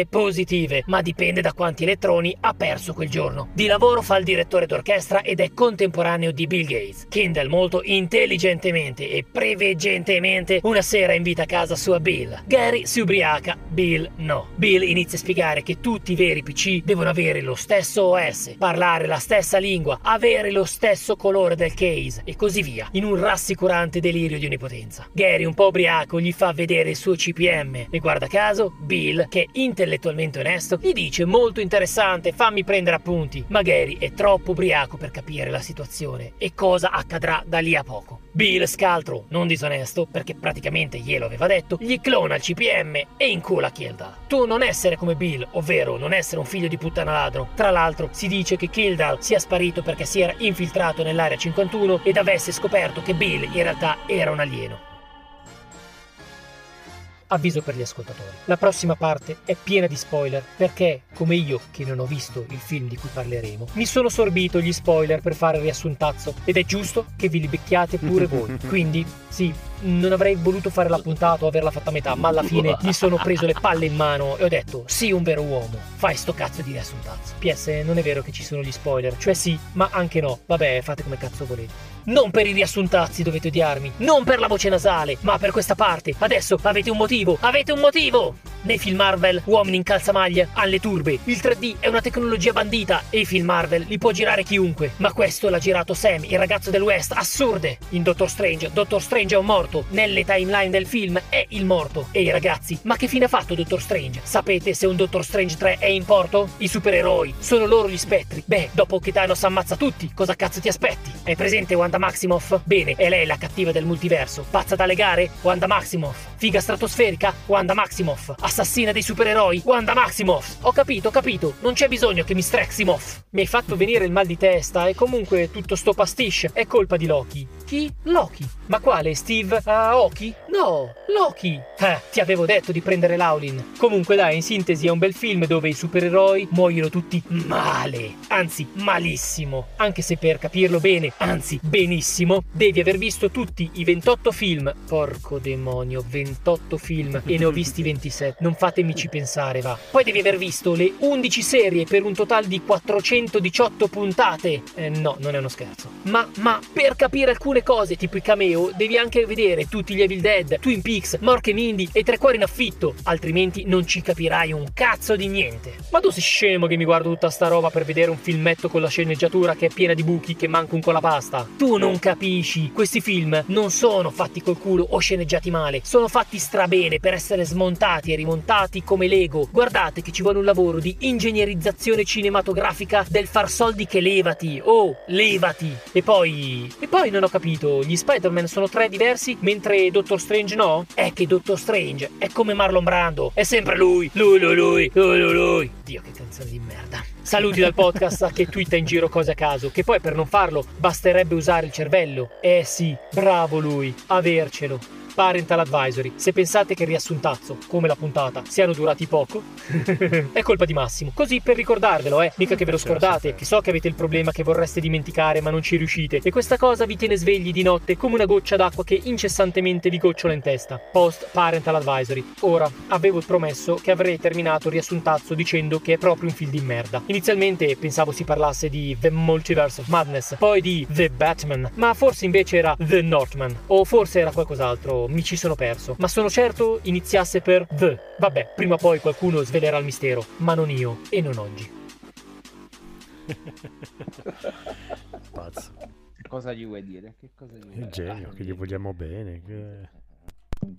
positive, ma dipende da quanti elettroni ha perso quel giorno. Di lavoro fa il direttore d'orchestra ed è contemporaneo di Bill Gates. Kindle molto intelligentemente e preveggentemente una sera invita a casa sua Bill. Gary si ubriaca, Bill no. Bill inizia a spiegare che tutti i veri PC devono avere lo stesso OS, parlare la stessa lingua, avere lo stesso colore del case e così via, in un rassicurante delirio di onnipotenza. Gary, un po' ubriaco, gli fa vedere il suo CPM e guarda caso, Bill, che è intellettualmente onesto, gli dice molto interessante, fammi prendere appunti, ma Gary è troppo ubriaco per capire la situazione e cosa accadrà da lì a poco. Bill, scaltro, non disonesto, perché praticamente glielo aveva detto, gli clona il CPM e incula Kildal. Tu non essere come Bill, ovvero non essere un figlio di puttana ladro. Tra l'altro, si dice che Kildal sia sparito perché si era infiltrato nell'area 51 ed avesse scoperto che Bill in realtà era un alieno. Avviso per gli ascoltatori. La prossima parte è piena di spoiler perché, come io che non ho visto il film di cui parleremo, mi sono sorbito gli spoiler per fare il riassuntazzo ed è giusto che vi li becchiate pure voi. Quindi, sì, non avrei voluto fare la puntata o averla fatta a metà, ma alla fine mi sono preso le palle in mano e ho detto: Sì, un vero uomo, fai sto cazzo di riassuntazzo. PS, non è vero che ci sono gli spoiler, cioè sì, ma anche no. Vabbè, fate come cazzo volete. Non per i riassuntazzi dovete odiarmi, non per la voce nasale, ma per questa parte. Adesso avete un motivo, avete un motivo! Nei film Marvel, uomini in calzamaglia hanno le turbe. Il 3D è una tecnologia bandita e i film Marvel li può girare chiunque. Ma questo l'ha girato Sam, il ragazzo del West, assurde. In Doctor Strange, Doctor Strange è un morto. Nelle timeline del film è il morto. Ehi ragazzi, ma che fine ha fatto Doctor Strange? Sapete se un Doctor Strange 3 è in porto? I supereroi, sono loro gli spettri. Beh, dopo che Thanos ammazza tutti, cosa cazzo ti aspetti? Hai presente Wanda Maximoff? Bene, è lei la cattiva del multiverso. Pazza da legare? Wanda Maximoff. Figa stratosferica? Wanda Maximoff. Assassina dei supereroi? Wanda Maximoff. Ho capito, ho capito. Non c'è bisogno che mi Streximoff. Mi hai fatto venire il mal di testa e comunque tutto sto pastiche è colpa di Loki. Chi? Loki. Ma quale? Steve Aoki? No, Loki. Eh, ti avevo detto di prendere Laulin. Comunque dai, in sintesi è un bel film dove i supereroi muoiono tutti male. Anzi, malissimo. Anche se per capirlo bene, anzi, benissimo, devi aver visto tutti i 28 film. Porco demonio, 28 film e ne ho visti 27. Non fatemi ci pensare, va. Poi devi aver visto le 11 serie per un totale di 418 puntate. Eh, no, non è uno scherzo. Ma, ma, per capire alcune cose, tipo i cameo, devi anche vedere tutti gli Evil Dead, Twin Peaks, Mork e Mindy e Tre Cuori in affitto, altrimenti non ci capirai un cazzo di niente. Ma tu sei scemo che mi guardo tutta sta roba per vedere un filmetto con la sceneggiatura che è piena di buchi che manca un colapasta. Tu Non capisci, questi film non sono fatti col culo o sceneggiati male, sono fatti strabene per essere smontati e rimontati come Lego. Guardate che ci vuole un lavoro di ingegnerizzazione cinematografica del far soldi che levati. Oh, levati! E poi... E poi non ho capito, gli Spider-Man sono tre diversi mentre Doctor Strange no? È che Doctor Strange è come Marlon Brando, è sempre lui, lui, lui, lui, lui, lui, lui. Dio che canzone di merda. Saluti dal podcast che twitta in giro cose a caso, che poi per non farlo basterebbe usare il cervello. Eh sì, bravo lui, avercelo. Parental Advisory. Se pensate che il riassuntazzo, come la puntata, siano durati poco, è colpa di Massimo. Così per ricordarvelo, eh. Mica che ve lo scordate, che so che avete il problema che vorreste dimenticare ma non ci riuscite. E questa cosa vi tiene svegli di notte come una goccia d'acqua che incessantemente vi gocciola in testa. Post Parental Advisory. Ora, avevo promesso che avrei terminato il riassuntazzo dicendo che è proprio un film di merda. Inizialmente pensavo si parlasse di The Multiverse of Madness, poi di The Batman, ma forse invece era The Northman, o forse era qualcos'altro mi ci sono perso. Ma sono certo iniziasse per The. Vabbè, prima o poi qualcuno svelerà il mistero, ma non io e non oggi. Pazzo. Cosa gli vuoi dire? Che cosa gli vuoi genio, che gli vogliamo bene. che-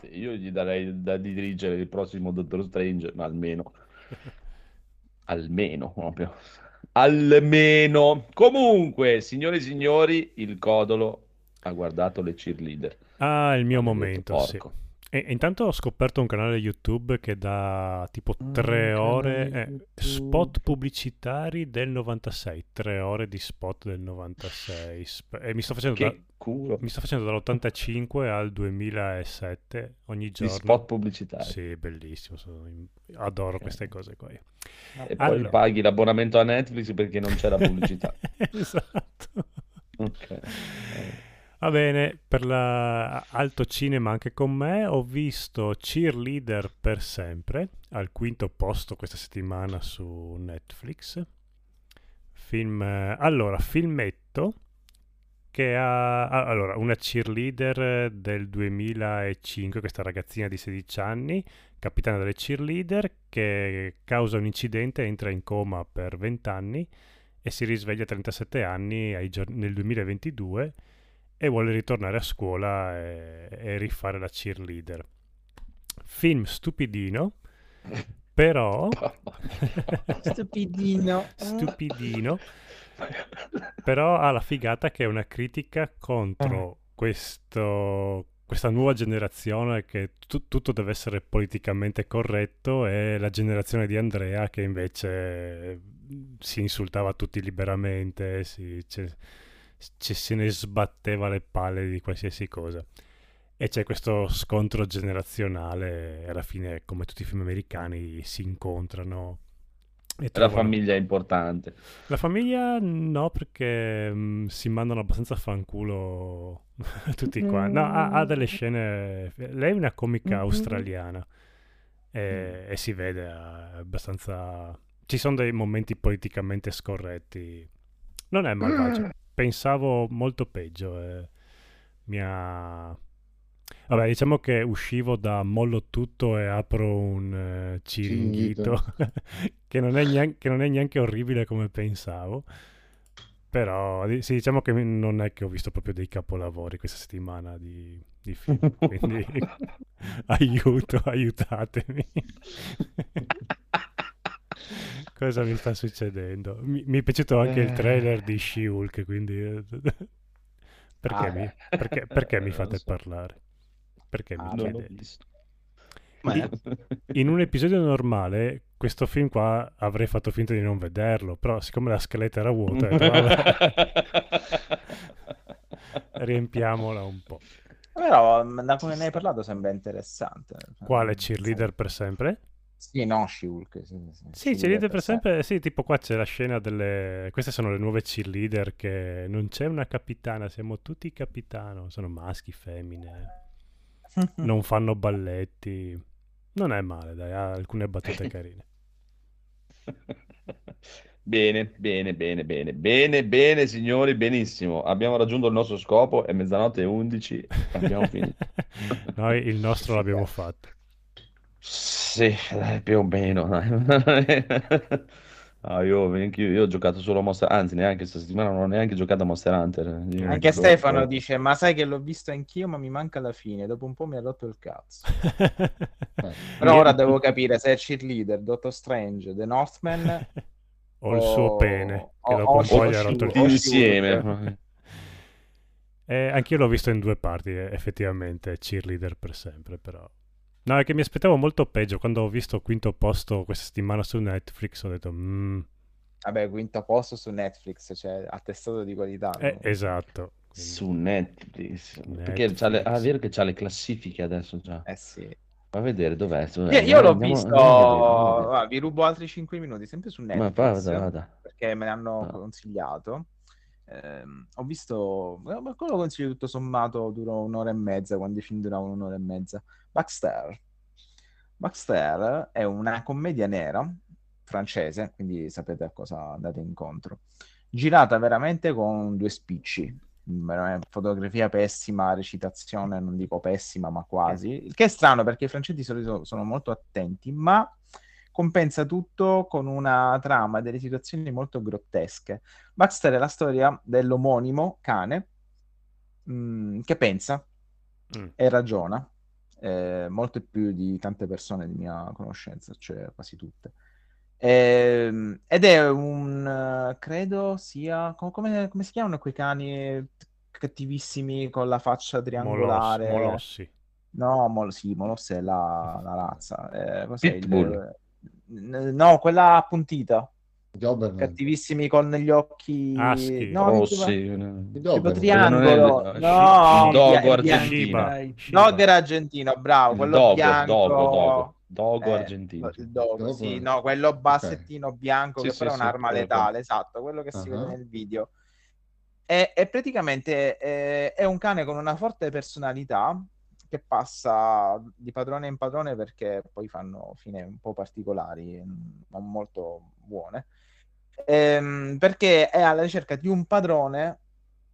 Io gli darei da dirigere il prossimo Doctor Strange, ma almeno. almeno proprio. Almeno. Comunque, signori e signori, il Codolo ha guardato le cheerleader. Ah, il mio momento, sì. porco. E, e intanto ho scoperto un canale YouTube che dà tipo Un tre canale ore, eh, spot pubblicitari del 96, tre ore di spot del 96. Sp- e mi sto facendo, da- mi sto facendo dall'85 al 2007 ogni Di giorno. spot pubblicitari. Sì, bellissimo, sono in- adoro queste cose qua. E poi Allora. paghi l'abbonamento a Netflix perché non c'è la pubblicità. esatto. Ok. Va bene, per la Alto Cinema anche con me ho visto Cheerleader per sempre, al quinto posto questa settimana su Netflix. Film, allora, filmetto che ha allora, una cheerleader del 2005, questa ragazzina di 16 anni, capitana delle cheerleader, che causa un incidente, entra in coma per 20 anni e si risveglia a 37 anni giorni- nel 2022 e vuole ritornare a scuola e, e rifare la cheerleader. Film stupidino, però Stupidino. stupidino, però ha la figata che è una critica contro questo, questa nuova generazione che tu- tutto deve essere politicamente corretto e la generazione di Andrea che invece si insultava tutti liberamente, si, ce- ci se ne sbatteva le palle di qualsiasi cosa. E c'è questo scontro generazionale e alla fine, come tutti i film americani, si incontrano. E La trovano- famiglia è importante. la famiglia no, perché mm, si mandano abbastanza a fanculo tutti qua. No, ha, ha delle scene. Lei è una comica australiana e, e si vede eh, abbastanza. Ci sono dei momenti politicamente scorretti. Non è malvagio. Pensavo molto peggio. e mi ha. Vabbè, diciamo che uscivo da mollo tutto e apro un eh, ciringhito che, non è neanche, che non è neanche orribile come pensavo. Però sì, diciamo che non è che ho visto proprio dei capolavori questa settimana di, di film. Quindi aiuto, aiutatemi. Cosa mi sta succedendo? Mi, mi è piaciuto anche il trailer di She-Hulk, quindi... eh, Perché, Ah, mi, perché, perché mi Eh, fate so. parlare? Perché mi Ah, Non l'ho chiedete? In un episodio normale, questo film qua avrei fatto finta di non vederlo, però siccome la scaletta era vuota, riempiamola un po'. Però mm, da come ne hai parlato sembra interessante. Quale cheerleader per sempre? Sì, no, She-Hulk. Sì, sì, Sì, cheerleader per sempre. Sì, tipo qua c'è la scena delle... Queste sono le nuove cheerleader che non c'è una capitana, siamo tutti capitano. Sono maschi, femmine. Non fanno balletti. Non è male, dai, ha alcune battute carine. Bene, bene, bene, bene, bene, bene, signori, benissimo. Abbiamo raggiunto il nostro scopo, è mezzanotte e 11, abbiamo finito. Noi il nostro l'abbiamo fatto. Sì, dai, più o meno. dai. Ah, io, neanche io, ho giocato solo a Monster anzi neanche questa settimana non ho neanche giocato a Monster Hunter. Io Anche dico, Stefano dice: Ma sai che l'ho visto anch'io, ma mi manca la fine. Dopo un po' mi ha rotto il cazzo. Però Io- ora devo capire se è Cheerleader, Doctor Strange, The Northman o il suo pene, che o- dopo o un po' gli ha rotto il tutti cazzo. insieme. Eh, anch'io l'ho visto in due parti, eh, effettivamente, cheerleader per sempre, però. No, è che mi aspettavo molto peggio. Quando ho visto quinto posto questa settimana su Netflix, ho detto, "Mm, Vabbè, quinto posto su Netflix, cioè attestato di qualità. eh, no? esatto. Quindi- Su Netflix. Perché c'ha le, ah, è vero che c'ha le classifiche adesso già. Eh sì. Va a vedere dov'è. dov'è? Io, io l'ho Andiamo- visto, andiamo vedere, andiamo a vedere. va, vi rubo altri 5 minuti, sempre su Ma Netflix, vada, vada. perché me ne hanno Ah. consigliato. Ehm, ho visto, eh, ma quello lo consiglio tutto sommato, dura un'ora e mezza, quando i film duravano un'ora e mezza. Baxter. Baxter è una commedia nera francese, quindi sapete a cosa andate incontro. Girata veramente con due spicci, fotografia pessima, recitazione non dico pessima, ma quasi. Il che è strano perché i francesi solito sono molto attenti, ma compensa tutto con una trama, delle situazioni molto grottesche. Baxter è la storia dell'omonimo cane mh, che pensa Mm. e ragiona, eh, molto più di tante persone di mia conoscenza, cioè quasi tutte. Ehm, ed è un, eh, credo sia, co- come, come si chiamano quei cani cattivissimi con la faccia triangolare? molossi. No, Mol- sì, Molos è la, la razza. Eh, cos'è il- Pitbull. n- No, quella appuntita. Doberman. Cattivissimi con gli occhi... Aschi. No, Rossi. tipo tipo triangolo. è- No, dogo argentino. Shiba. Dogger argentino, bravo, quello dogo, bianco. dogo, dogo. Dogo Eh, argentino. Il dogo, Dogo. sì, no, quello bassettino bianco Sì, che sì, però è sì, un'arma quello- letale, esatto, quello che si Ah. vede nel video. E, e praticamente eh, è un cane con una forte personalità che passa di padrone in padrone perché poi fanno fine un po' particolari, mm, non molto buone. Ehm, perché è alla ricerca di un padrone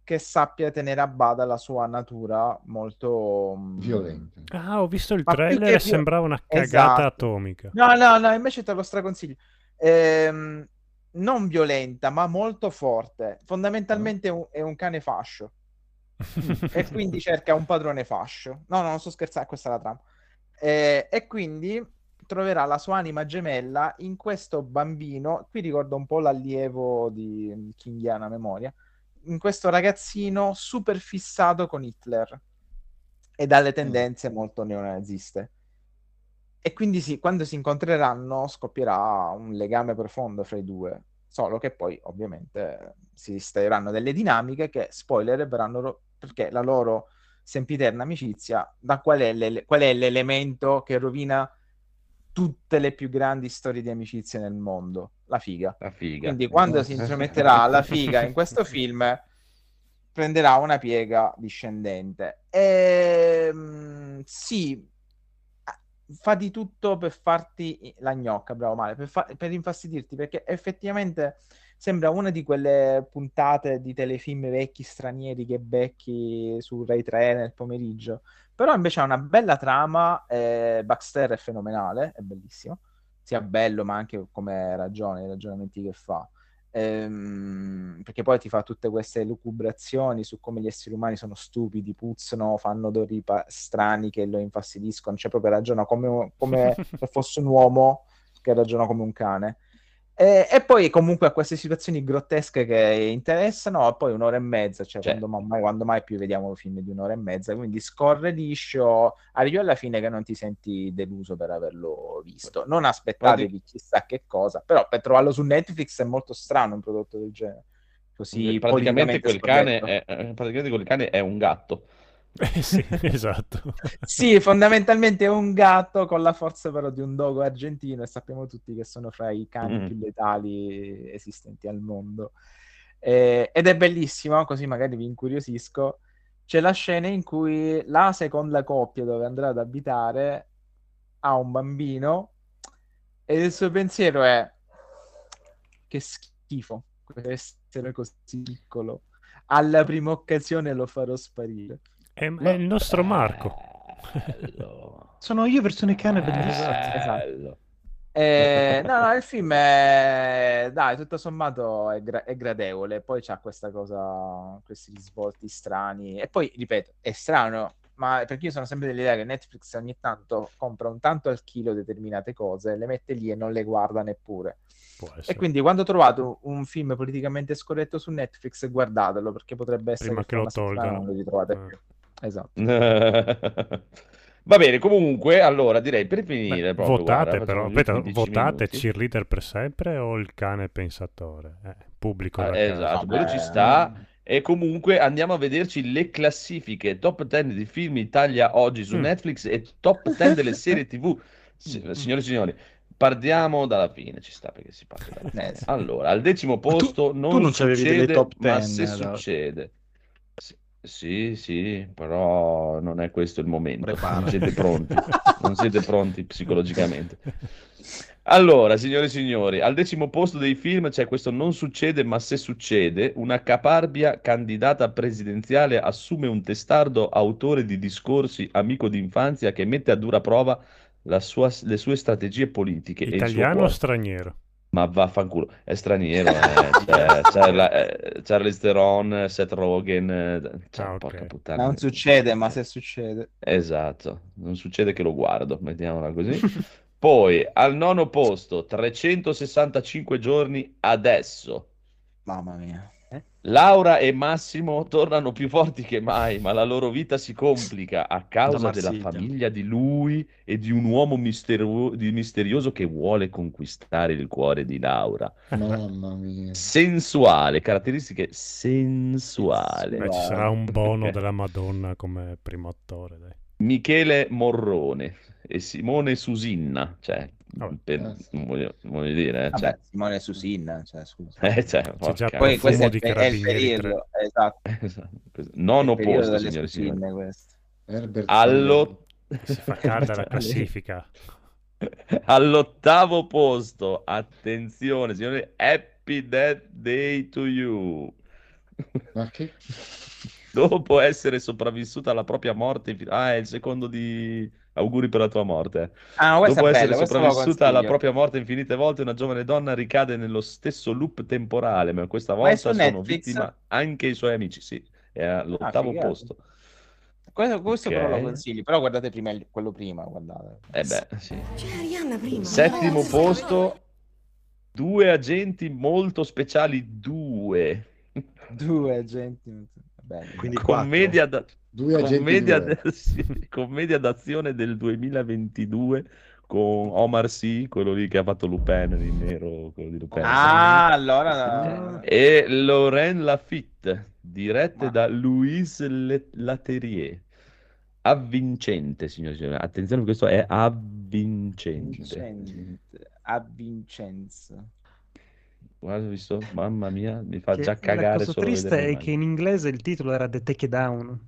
che sappia tenere a bada la sua natura molto mm, Violento. Ah, ho visto il Ma trailer e più- sembrava una cagata Esatto. atomica. No, no, no, invece te lo straconsiglio. Ehm, non violenta, ma molto forte. Fondamentalmente un, è un cane fascio. E quindi cerca un padrone fascio. No, no, non sto scherzando, questa è la trama. Eh, e quindi troverà la sua anima gemella in questo bambino. Qui ricordo un po' l'allievo di Kinghiana Memoria. In questo ragazzino super fissato con Hitler e dalle tendenze molto neonaziste. E quindi sì, quando si incontreranno scoppierà un legame profondo fra i due. Solo che poi, ovviamente, si instaureranno delle dinamiche che, spoiler, verranno perché la loro sempiterna amicizia, da qual è, l'ele- qual è l'elemento che rovina tutte le più grandi storie di amicizia nel mondo? La figa. La figa. Quindi quando si intrometterà la figa in questo film prenderà una piega discendente. Ehm, sì, fa di tutto per farti la gnocca, bravo male, per, fa- per infastidirti, perché effettivamente sembra una di quelle puntate di telefilm vecchi stranieri che becchi su Rai 3 nel pomeriggio. Però invece ha una bella trama, eh, Baxter è fenomenale, è bellissimo, sia bello ma anche come ragione, i ragionamenti che fa. Ehm, perché poi ti fa tutte queste lucubrazioni su come gli esseri umani sono stupidi, puzzano, fanno odori pa- strani che lo infastidiscono, cioè proprio ragiona come, come se fosse un uomo che ragiona come un cane. E, e poi comunque a queste situazioni grottesche che interessano, poi un'ora e mezza, cioè, Cioè. Quando, mai, quando mai più vediamo film di un'ora e mezza, quindi scorre liscio, arrivi alla fine che non ti senti deluso per averlo visto. Non aspettatevi chissà che cosa, però per trovarlo su Netflix è molto strano un prodotto del genere. Così praticamente quel cane è, eh, praticamente quel cane è un gatto. Eh, sì, esatto. Sì, fondamentalmente è un gatto con la forza però di un dogo argentino e sappiamo tutti che sono fra i cani Mm. più letali esistenti al mondo. Eh, ed è bellissimo, così magari vi incuriosisco. C'è la scena in cui la seconda coppia dove andrà ad abitare ha un bambino e il suo pensiero è che schifo essere così piccolo. Alla prima occasione lo farò sparire. È, è il nostro Marco. Bello. Sono io versione cane bellissima. esatto. Bello. Eh, no, no, il film è, dai, tutto sommato è, gra- è gradevole. Poi c'ha questa cosa, questi risvolti strani. E poi, ripeto, è strano, ma perché io sono sempre dell'idea che Netflix ogni tanto compra un tanto al chilo determinate cose, le mette lì e non le guarda neppure. E quindi quando trovate un film politicamente scorretto su Netflix, guardatelo perché potrebbe essere Prima che lo tolgano. non lo ritrovate Eh. più. Esatto. Va bene, comunque, allora direi per Beh, finire proprio, votate guarda, però, aspetta, ultimi 10 votate minuti. cheerleader per sempre o il cane pensatore? Eh, pubblico Ah, esatto, Vabbè. quello ci sta. E comunque andiamo a vederci le classifiche top 10 di film Italia oggi su Mm. Netflix e top 10 delle serie TV. Si- Signore e signori, partiamo dalla fine, ci sta perché si parte dalla fine. Allora, al decimo tu- posto non, tu non c'avevi delle succede, top ma 10, se allora. succede. Sì, Sì, però non è questo il momento. Prepara. Non siete pronti, non siete pronti psicologicamente. Allora, signore e signori, al decimo posto dei film c'è questo Non succede, ma se succede, una caparbia candidata presidenziale assume un testardo autore di discorsi, amico d'infanzia, che mette a dura prova la sua- le sue strategie politiche Italiano o straniero? Ma vaffanculo, è straniero, eh, c'è, c'è la- eh, Charlize Theron, Seth Rogen, eh, cioè, Ah, ok. porca puttana. Non succede, ma se succede. Esatto, non succede che lo guardo, mettiamola così. Poi al nono posto, 365 giorni adesso. Mamma mia. Laura e Massimo tornano più forti che mai, ma la loro vita si complica a causa della famiglia di lui e di un uomo misterio- di misterioso che vuole conquistare il cuore di Laura. Mamma mia. Sensuale, caratteristiche sensuali. Beh, ci sarà un bono della Madonna come primo attore, dai. Michele Morrone e Simone Susinna, cioè. Per- voglio, voglio dire, eh, Vabbè, cioè, Simone Susin, cioè, scusa. eh, cioè, C'è già porca- Poi questo è, di il- è il periodo, esatto, Esatto, questo- Nono il periodo posto, delle signore signori. Allo... Si fa calda la classifica. All'ottavo posto, attenzione, signori, Happy Death Day to You. Ma che... Dopo essere sopravvissuta alla propria morte, ah, è il secondo di auguri per la tua morte. Ah, Dopo è essere lo sopravvissuta alla propria morte infinite volte, una giovane donna ricade nello stesso loop temporale, ma questa volta sono Netflix? vittima anche i suoi amici. Sì, è all'ottavo figata. posto. Questo, questo però lo consigli, però guardate prima il- quello prima, guardate. Eh beh, sì. Prima. Settimo posto, due agenti molto speciali, due. Due agenti. Bello. Quindi Commedia, da- commedia, commedia d'azione del 2022 con Omar Sy, quello lì che ha fatto Lupin in nero, quello di Lupin. Ah, allora... e Laurent Lafitte, dirette Ma- da Louise Le- Laterrier. Avvincente, signori e signori. Attenzione, questo è avvincente. Vincente. A Vincenzo. Guarda, visto? Mamma mia, mi fa Che già la cagare cosa solo triste è che in inglese il titolo era The Takedown.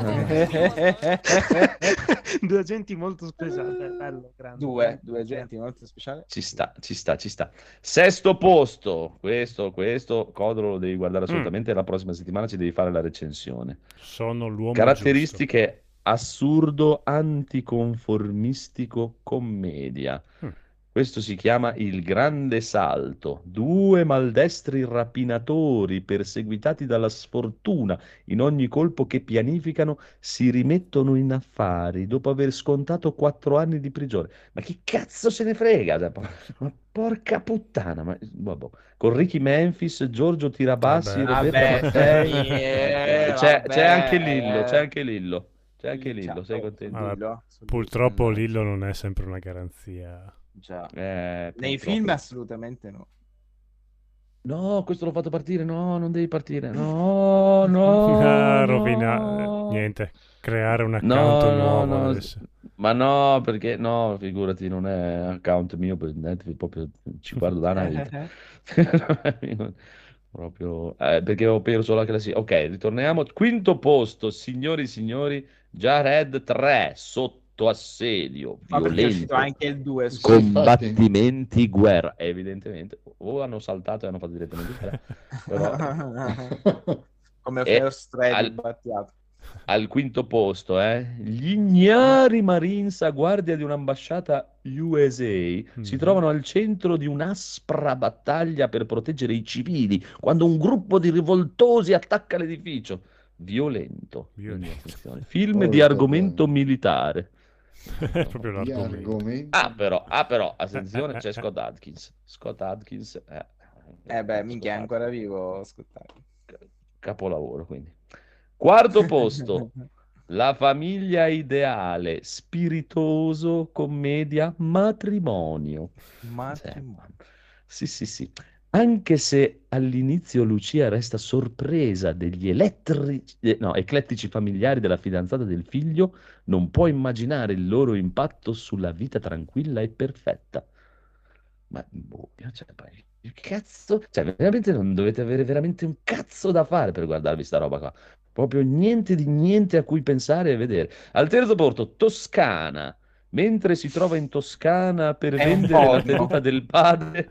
Due agenti molto speciali. Bello, grande. due, due agenti molto speciali. Ci sta, ci sta, ci sta. Sesto posto. Questo, questo, Codolo lo devi guardare assolutamente. La prossima settimana ci devi fare la recensione. Sono l'uomo Caratteristiche assurdo, anticonformistico, commedia. Mm. Questo si chiama Il Grande Salto. Due maldestri rapinatori perseguitati dalla sfortuna in ogni colpo che pianificano si rimettono in affari dopo aver scontato quattro anni di prigione. Ma chi cazzo se ne frega? Ma porca puttana, ma vabbè. Con Ricky Memphis, Giorgio Tirabassi, Vabbè. Roberto Vabbè, Mattei. eh, c'è, c'è anche Lillo, c'è anche Lillo. C'è anche Lillo, sei contento? Lillo? Purtroppo. Lillo non è sempre una garanzia. Già. Eh, Nei film assolutamente no. No, questo l'ho fatto partire. No, non devi partire. No, no. Ah, no. rovina... Niente, creare un account no, nuovo no, adesso. Ma no, perché no, figurati, non è account mio per Netflix, proprio ci guardo da una vita. Proprio eh, perché ho perso la classifica. Ok, ritorniamo. Quinto posto, signori e signori, Jared 3 sotto assedio, il 2 Sì, combattimenti, guerra. Evidentemente, o hanno saltato e hanno fatto direttamente 3, però Come first 3 al- di Battiato. al quinto posto, eh, gli ignari Marines a guardia di un'ambasciata USA si Mhm. trovano al centro di un'aspra battaglia per proteggere i civili quando un gruppo di rivoltosi attacca l'edificio. Violento. Violento. Film di Porca argomento troia. militare. È proprio l'argomento. argomenti. Ah, però, ah, però, attenzione, c'è Scott Adkins. Scott Adkins, eh, Eh beh, Scott minchia, è ancora vivo, ascoltate. capolavoro, quindi. Quarto posto, La famiglia ideale, spiritoso, commedia, matrimonio. Matrimonio. Sì, sì, sì. Anche se all'inizio Lucia resta sorpresa degli elettrici, eh, no, eclettici familiari della fidanzata del figlio, non può immaginare il loro impatto sulla vita tranquilla e perfetta. Ma boh, cioè, che cazzo, cioè, veramente non dovete avere veramente un cazzo da fare per guardarvi sta roba qua. Proprio niente di niente a cui pensare e vedere. Al terzo posto, Toscana. Mentre si trova in Toscana per È vendere la tenuta del padre,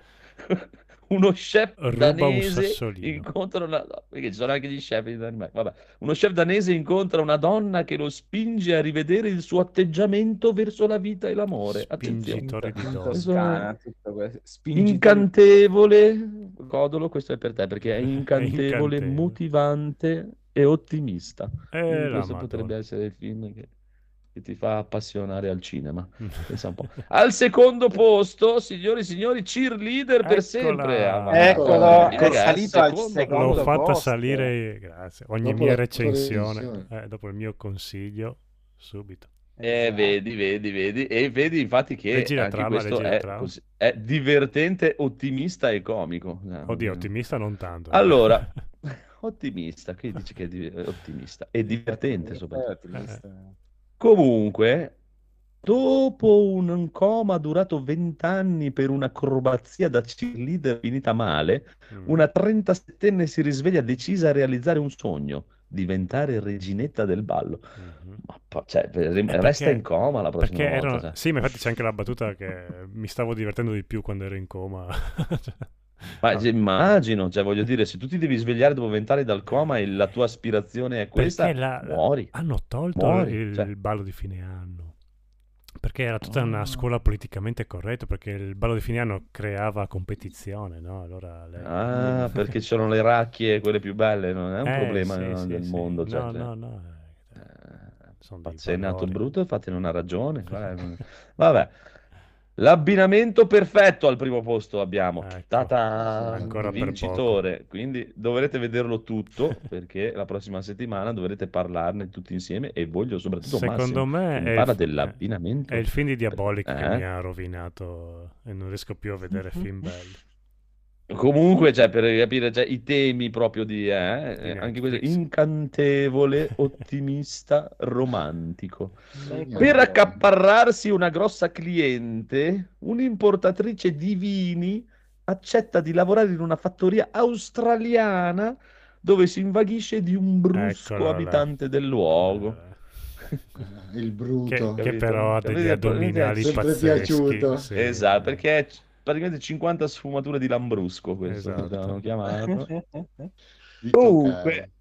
uno chef Ruba danese incontra una... no, perché ci sono anche gli chef in Danimarca. Vabbè. Uno chef danese incontra una donna che lo spinge a rivedere il suo atteggiamento verso la vita e l'amore. Attenzione. Spingitori di. Toscana, Incantevole, Codolo, questo è per te perché è incantevole, incantevole. motivante e ottimista. Eh, questo potrebbe Madonna. essere il film che, che ti fa appassionare al cinema. Pensa un po'. Al secondo posto, signori e signori, cheerleader per Eccola. sempre. Ah, Eccolo, Eh, è salito al secondo secondo L'ho posto. fatta posto. salire, grazie. Ogni Dopo mia recensione, eh, dopo il mio consiglio, subito. Eh, Esatto. vedi, vedi, vedi, e vedi infatti che trama, è, così- è divertente, ottimista e comico. Eh, Oddio, ottimista non tanto. eh. Allora, ottimista, qui dici che è di- è ottimista e divertente Eh, soprattutto. ottimista. Comunque, dopo un coma durato 20 anni per un'acrobazia da cheerleader finita male, Mm. una 37enne si risveglia decisa a realizzare un sogno, diventare reginetta del ballo. Mhm. Ma cioè, Eh, resta perché- in coma la prossima volta. erano... cioè. Sì, ma infatti c'è anche la battuta che mi stavo divertendo di più quando ero in coma. Ma no. cioè, immagino, cioè, voglio dire, se tu ti devi svegliare dopo vent'anni dal coma e la tua aspirazione è questa, la- muori. hanno tolto Muori, il, cioè. il ballo di fine anno. Perché era tutta una Ah. scuola politicamente corretta, perché il ballo di fine anno creava competizione, no? Allora lei... Ah, perché ci sono le racchie, quelle più belle, non è un Eh, problema sì, no, sì, del sì. mondo. cioè, No, cioè, no, no. eh, eh, dei sei nato brutto infatti non ha ragione. Vabbè. L'abbinamento perfetto al primo posto abbiamo. Ecco, Tata, ancora vincitore. Quindi dovrete vederlo tutto perché la prossima settimana dovrete parlarne tutti insieme e voglio soprattutto Secondo Massimo me che è parla il, dell'abbinamento. è il film di Diabolic che Eh? mi ha rovinato e non riesco più a vedere film belli. Comunque, cioè, per capire cioè, i temi proprio di eh, eh, anche questo incantevole, ottimista, romantico. Per accaparrarsi una grossa cliente, un'importatrice di vini accetta di lavorare in una fattoria australiana dove si invaghisce di un brusco Eccolo là. abitante del luogo. Il bruto. che, che però ha degli addominali pazzeschi. piaciuto. sì. Esatto, perché praticamente 50 sfumature di lambrusco questo, Esatto. Di Comunque, toccare.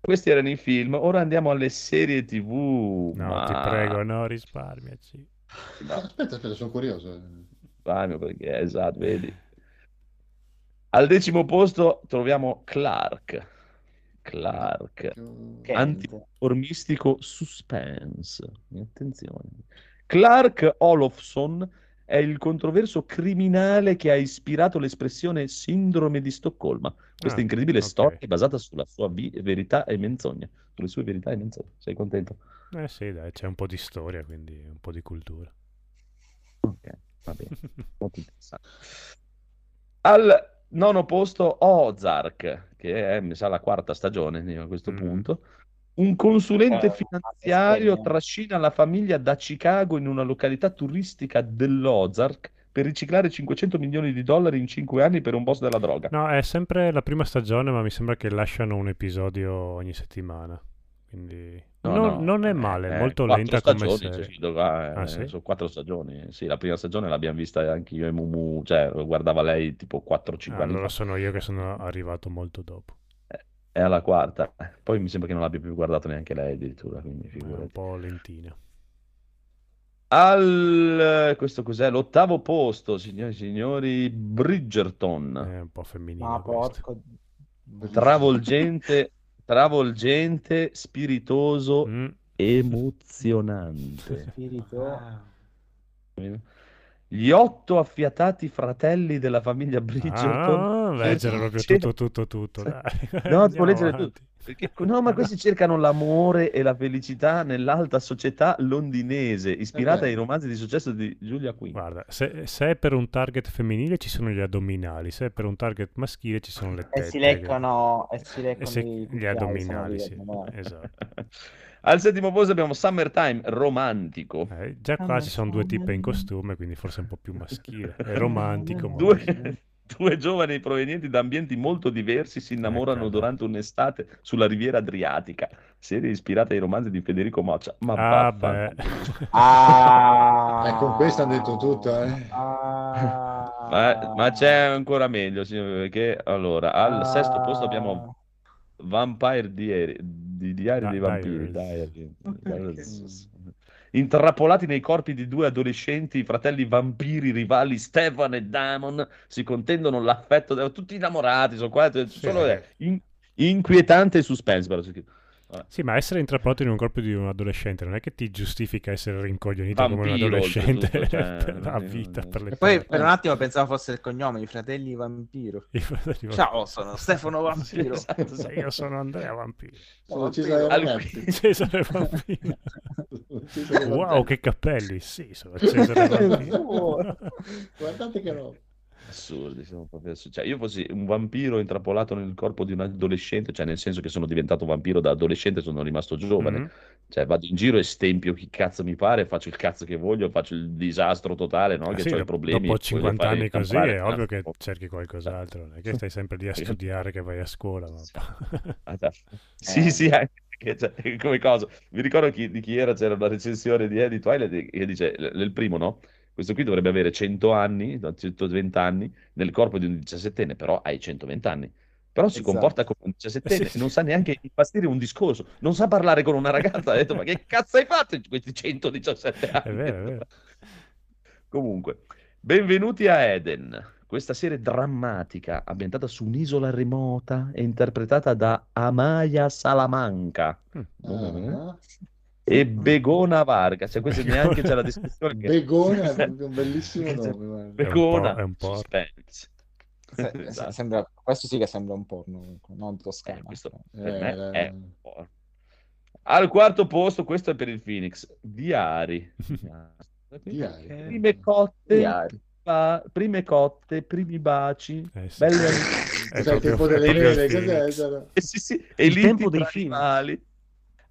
questi erano i film. Ora andiamo alle serie TV. No, Ma- ti prego, no, risparmiaci. Aspetta, aspetta, sono curioso. Risparmio perché, esatto, vedi. Al decimo posto troviamo Clark. Clark. Antiformistico suspense. Attenzione. Clark Olofsson è il controverso criminale che ha ispirato l'espressione sindrome di Stoccolma. Questa Ah, incredibile ok. storia basata sulla sua vi- verità e menzogne. Sulle sue verità e menzogne. Sei contento? Eh sì, dai, c'è un po' di storia, quindi un po' di cultura. Ok, va bene. Molto interessante. Al nono posto Ozark, che è, mi sa, la quarta stagione a questo Mm. punto. Un consulente Eh, finanziario trascina la famiglia da Chicago in una località turistica dell'Ozark per riciclare 500 milioni di dollari in 5 anni per un boss della droga. No, è sempre la prima stagione, ma mi sembra che lasciano un episodio ogni settimana. Quindi No, non, no, non è eh, male, eh, molto lenta come stagioni, serie. ci fido, qua, Ah, eh, sì? sono quattro stagioni. Sì, la prima stagione l'abbiamo vista anche io e Mumu, cioè guardava lei tipo 4-5 Ah, anni allora fa. sono io che sono arrivato molto dopo. È alla quarta. Poi mi sembra che non l'abbia più guardato neanche lei addirittura, quindi È un figurati. po' lentina. Al questo cos'è? L'ottavo posto, signori e signori, Bridgerton. È un po' femminile Ma questo. porco. Travolgente, travolgente, spiritoso, Mm. emozionante. Spirito. Gli otto affiatati fratelli della famiglia Bridgerton. Ah, leggere proprio Sì. tutto, tutto, tutto. Dai. No, devo leggere avanti. tutto. Perché- no, ma questi cercano l'amore e la felicità nell'alta società londinese, ispirata Eh ai romanzi di successo di Julia Quinn. Guarda, se, se è per un target femminile ci sono gli addominali, se è per un target maschile ci sono le E tette. si leccano, e si E leccano se- i gli cucchiai, addominali, sì. Esatto. Al settimo posto abbiamo Summertime romantico. Eh, già qua ci sono due tipe in costume, quindi forse è un po' più maschile. È romantico, ma... Due, due giovani provenienti da ambienti molto diversi si innamorano Ecco. durante un'estate sulla riviera adriatica, serie ispirata ai romanzi di Federico Moccia. Ma Ah, beh. Ah, Eh, con questo hanno detto tutto, eh. Ah. Ma, ma c'è ancora meglio, signore, perché allora al sesto posto abbiamo Vampire Diary, di Diari Da- dei Vampiri. Diaries. Intrappolati nei corpi di due adolescenti, i fratelli vampiri rivali Stefan e Damon si contendono l'affetto, tutti innamorati, sono qua, solo Sì. eh, in- inquietante suspense. però, scritto. Sì, ma essere intrappolato in un corpo di un adolescente non è che ti giustifica essere rincoglionito come un Vampiro, adolescente oltretutto, cioè, per la vita, per le E poi per un attimo pensavo fosse il cognome, i fratelli vampiro. I fratelli Ciao, sono Stefano Vampiro. Esatto. Sì, io sono Andrea Vampiro. Sono Cesare Ragazzi. Cesare Vampiro. Cesare Wow, che capelli! Sì, sono Cesare Vampiro. Guardate che roba. Assurdi, sono proprio assurdi. Cioè, io fossi un vampiro intrappolato nel corpo di un adolescente, cioè nel senso che sono diventato vampiro da adolescente, sono rimasto giovane. Mhm. Cioè, vado in giro e stempio chi cazzo mi pare, faccio il cazzo che voglio, faccio il disastro totale, no? Ah, Che sì, ho i problemi. dopo voglio 50 fare anni così incampare è ovvio che cerchi qualcos'altro, non è che stai sempre lì a studiare che vai a scuola. ma- Ah, dai. Sì, sì, anche cioè, come cosa. Mi ricordo chi- di chi era, c'era una recensione di, di Twilight che dice, nel primo, no? Questo qui dovrebbe avere 100 anni, no, 120 anni, nel corpo di un 17enne, però hai 120 anni. Però si Esatto. comporta come un 17enne, Eh sì. non sa neanche impastire un discorso, non sa parlare con una ragazza. Ha detto, ma che cazzo hai fatto in questi 117 anni? È vero, è vero. Comunque, benvenuti a Eden, questa serie drammatica ambientata su un'isola remota e interpretata da Amaya Salamanca Ah, e Begona Varga. Cioè, questo neanche c'è la descrizione. che- Begona è un bellissimo nome. guarda. Begona, È un po'- è un po'. suspense. Se- se- Esatto. sembra- questo sì che sembra un porno, non Eh, toscano. questo per Eh, la- è un po'. Al quarto posto, questo è per il Phoenix, Diari. Diari. Prime cotte, Diari. ba- prime cotte, primi baci, Eh sì. belle È tempo è il mele, cos'è? Phoenix. Sarà- Eh sì, sì, e Il tempo dei animali.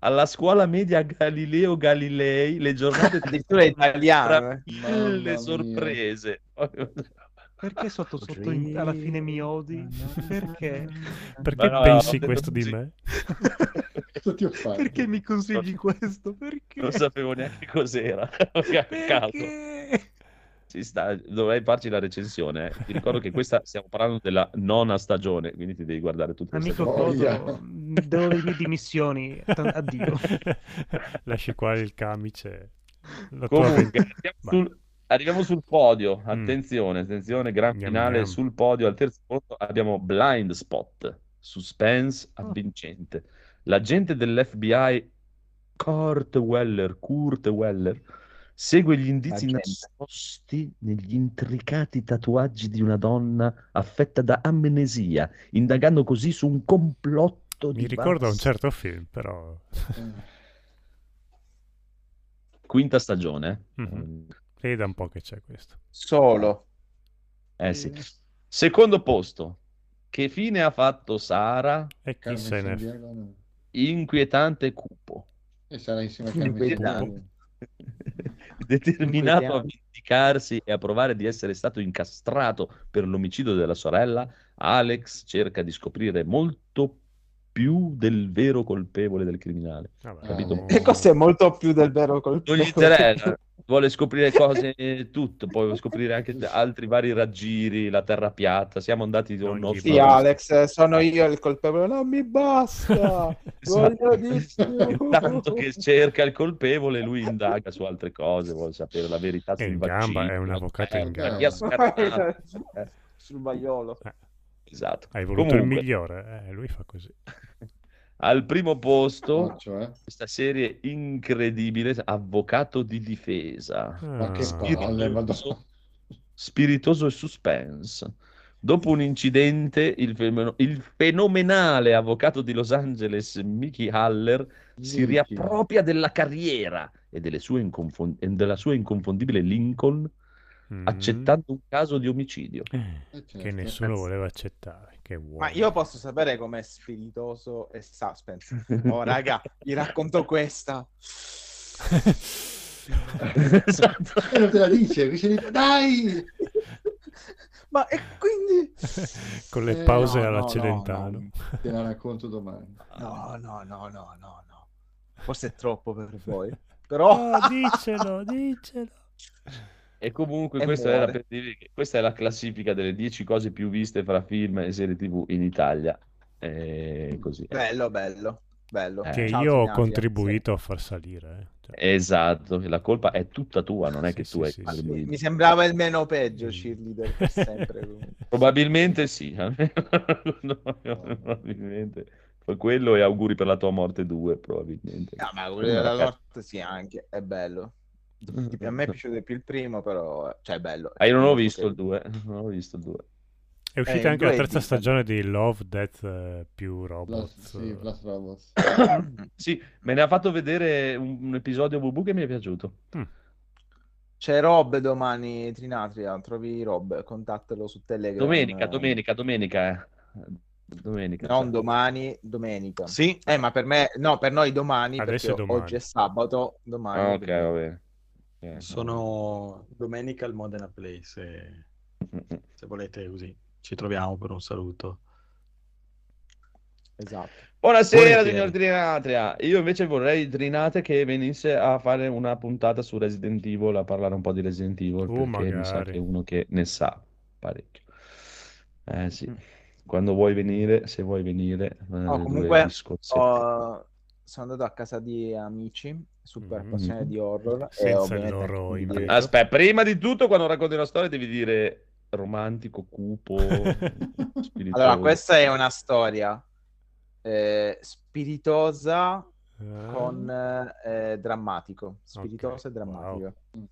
Alla scuola media Galileo Galilei, le giornate di Addirittura mille mia. sorprese. Perché sotto sotto in- alla fine mi odi? Perché? Perché no, pensi questo di così. me? Ho fatto? Perché mi consigli questo? Perché? Non sapevo neanche cos'era. Perché? Ci sta, dovrei farci la recensione. eh. Ti ricordo che questa stiamo parlando della nona stagione, quindi ti devi guardare tutte le Amico stagioni. Coso, devo le mie dimissioni. Addio. Lasci qua il camice. La Comunque, sul, arriviamo sul podio. Mm. Attenzione, attenzione, gran Gnam, finale gnam. sul podio. Al terzo posto abbiamo Blind Spot, suspense Oh. avvincente. L'agente dell'FBI Kurt Weller, Kurt Weller segue gli indizi nascosti negli intricati tatuaggi di una donna affetta da amnesia, indagando così su un complotto di Mi ricorda un certo film, però... Quinta stagione. Sì, da un po' che c'è questo. Solo. Eh sì. Secondo posto. Che fine ha fatto Sara? E chi Carmen se ne... Inquietante cupo. E sarà insieme a Carmen. Determinato a vendicarsi e a provare di essere stato incastrato per l'omicidio della sorella, Alex cerca di scoprire molto più del vero colpevole del criminale. Capito? no. E questo è molto più del vero Non colpevole. gli interessa, vuole scoprire cose, tutto, poi vuole scoprire anche altri vari raggiri, la terra piatta. Siamo andati da un. Sì, Alex, sono io il colpevole. Non mi basta. Esatto. Voglio di più. Intanto che cerca il colpevole, lui indaga su altre cose, vuole sapere la verità È sul in vaccino. gamba, è un avvocato in gamba. ha scartato? Eh, Sul. Esatto. Hai voluto il Comunque, migliore, eh, lui fa così. Al primo posto, Ah, cioè? questa serie incredibile, Avvocato di difesa. Ma che Ah. madonna. spiritoso, spiritoso e suspense. Dopo un incidente, il, fenomeno- il fenomenale avvocato di Los Angeles, Mickey Haller, si Mickey. riappropria della carriera e, delle sue inconfon- e della sua inconfondibile Lincoln, Mm. accettando un caso di omicidio. Eh, Eh, certo. che nessuno voleva accettare. Ma io posso sapere com'è spiritoso e suspense. Oh, raga, vi racconto questa. esatto. E non te la dice, dice, dai! Ma e quindi... Con le Eh, pause no, alla no, no, Te la racconto domani. No, no, no, no, no, no. Forse è troppo per voi. Però... Oh, dicelo, dicelo. E comunque E questa, era per dire che questa è la classifica delle 10 cose più viste fra film e serie TV in Italia. E così. Bello, bello, bello. Eh. Che Ciao, io ho Tinapia. contribuito a far salire. eh. Cioè, Esatto, la colpa è tutta tua, non è Sì, che sì, tu hai sì, male sì. Mi sembrava il meno peggio cheerleader per sempre. Probabilmente sì, No, probabilmente quello e auguri per la tua morte due, probabilmente. No, ma quello della morte sì, anche, è bello. A me è piaciuto di più il primo, però, cioè, è bello. Ah, io non ho visto il 2, non ho visto il 2. È uscita Eh, anche la terza di- stagione di Love, Death eh, più Plus, Robots. sì, Plus Robots. Sì, me ne ha fatto vedere un, un episodio Bubu che mi è piaciuto. C'è Rob domani, Trinatria, trovi Rob, contattalo su Telegram. Domenica, domenica, domenica. eh. Domenica. Non cioè. domani, domenica. Sì, Eh, ma per me, no, per noi domani, Adesso perché è domani. oggi è sabato, domani. Ah, ok, va bene. Ok. sono domenica al Modena Play, se, se volete così. Ci troviamo per un saluto. Esatto. Buonasera, signor Trinatria. Io invece vorrei Trinate che venisse a fare una puntata su Resident Evil, a parlare un po' di Resident Evil, Uh, perché mi sa che è uno che ne sa parecchio. Eh sì, Mm. quando vuoi venire, se vuoi venire, eh, Oh, due comunque. Ho- Sono andato a casa di amici super Mhm. appassionati di horror. e Senza loro anche di-. Aspetta, prima di tutto, quando racconti una storia, devi dire romantico, cupo, spiritoso. Allora, questa è una storia eh, spiritosa Ah. con eh, drammatico. Spiritosa Ok, e drammatico. wow.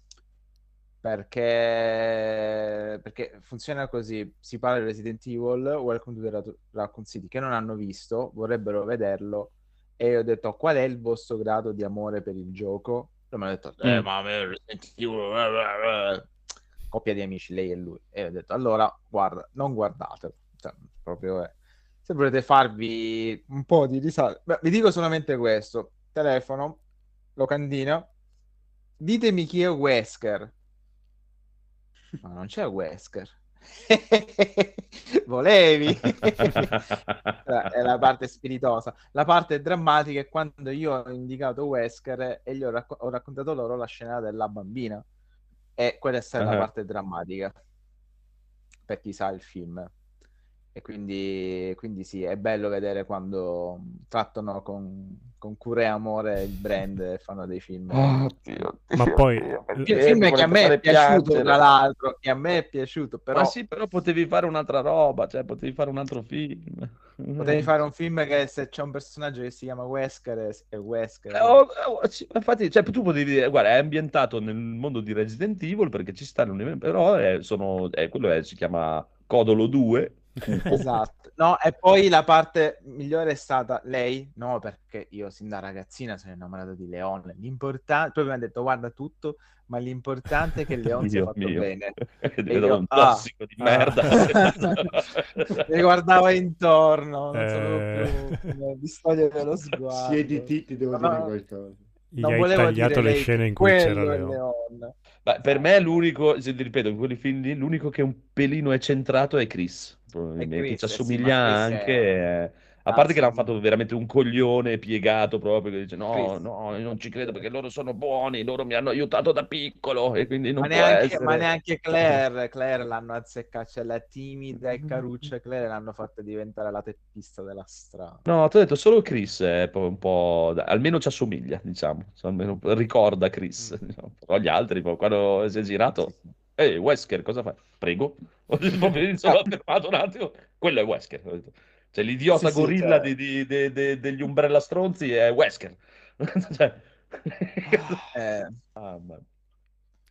Perché... perché funziona così: si parla di Resident Evil, Welcome to the Ra- Raccoon City, che non hanno visto, vorrebbero vederlo. E ho detto: qual è il vostro grado di amore per il gioco? E mi hanno detto: eh, Mm. ma me Evil. eh, eh, eh." Coppia di amici, lei e lui. E ho detto: allora, guarda, non guardatelo. Cioè, proprio è. Se volete farvi un po' di risate, Beh, vi dico solamente questo: telefono, locandina, ditemi chi è Wesker. Ma non c'è Wesker. Volevi. è la parte spiritosa. La parte drammatica è quando io ho indicato Wesker e gli ho, racco- ho raccontato loro la scena della bambina. E quella è stata la Ah. parte drammatica. Per chi sa il film. E quindi, quindi sì, è bello vedere quando trattano con, con cura e amore il brand e fanno dei film. Oddio, Ma Dio, poi- Dio, Il film che a me è piaciuto, fare tra piangere? l'altro, che a me è piaciuto, però Ma sì, però potevi fare un'altra roba, cioè potevi fare un altro film. potevi fare un film che se c'è un personaggio che si chiama Wesker è- è Wesker. Eh, oh, oh, sì, infatti, cioè, tu potevi dire, guarda, è ambientato nel mondo di Resident Evil perché ci stanno, però è, sono, è- quello è- si chiama Codolo 2. Esatto. No, e poi la parte migliore è stata lei, no, perché io sin da ragazzina sono innamorato di Leon. L'importante, proprio mi ha detto guarda tutto, ma l'importante è che Leon sia fatto mio. bene. È diventato un ah. tossico di Ah. merda. Mi guardava intorno, non Eh. sapevo più distogliere lo sguardo. Siediti, ti devo No, dire qualcosa. Gli Non hai volevo tagliato le scene in cui c'era Leon. Leon. Ma per me l'unico, se ti ripeto, in quelli film lì, l'unico che un pelino è centrato è Chris. Probabilmente ci eh sì, assomiglia anche. eh, A parte che l'hanno fatto veramente un coglione piegato proprio, che dice no, no, io non ci credo perché loro sono buoni, loro mi hanno aiutato da piccolo e quindi non Ma neanche, essere. ma neanche Claire, Claire l'hanno azzeccata, cioè la timida e caruccia Claire l'hanno fatta diventare la teppista della strada. No, ti ho detto solo Chris è un po'... almeno ci assomiglia, diciamo, Cioè, almeno ricorda Chris, Mm. diciamo. Però gli altri, poi, quando si è girato, ehi, Wesker, cosa fai? Prego. Mi sono fermato un attimo, quello è Wesker. Cioè, l'idiota Sì, sì, gorilla cioè- di- di- de- degli Umbrella Stronzi è Wesker. Cioè... Eh, Ah, ma-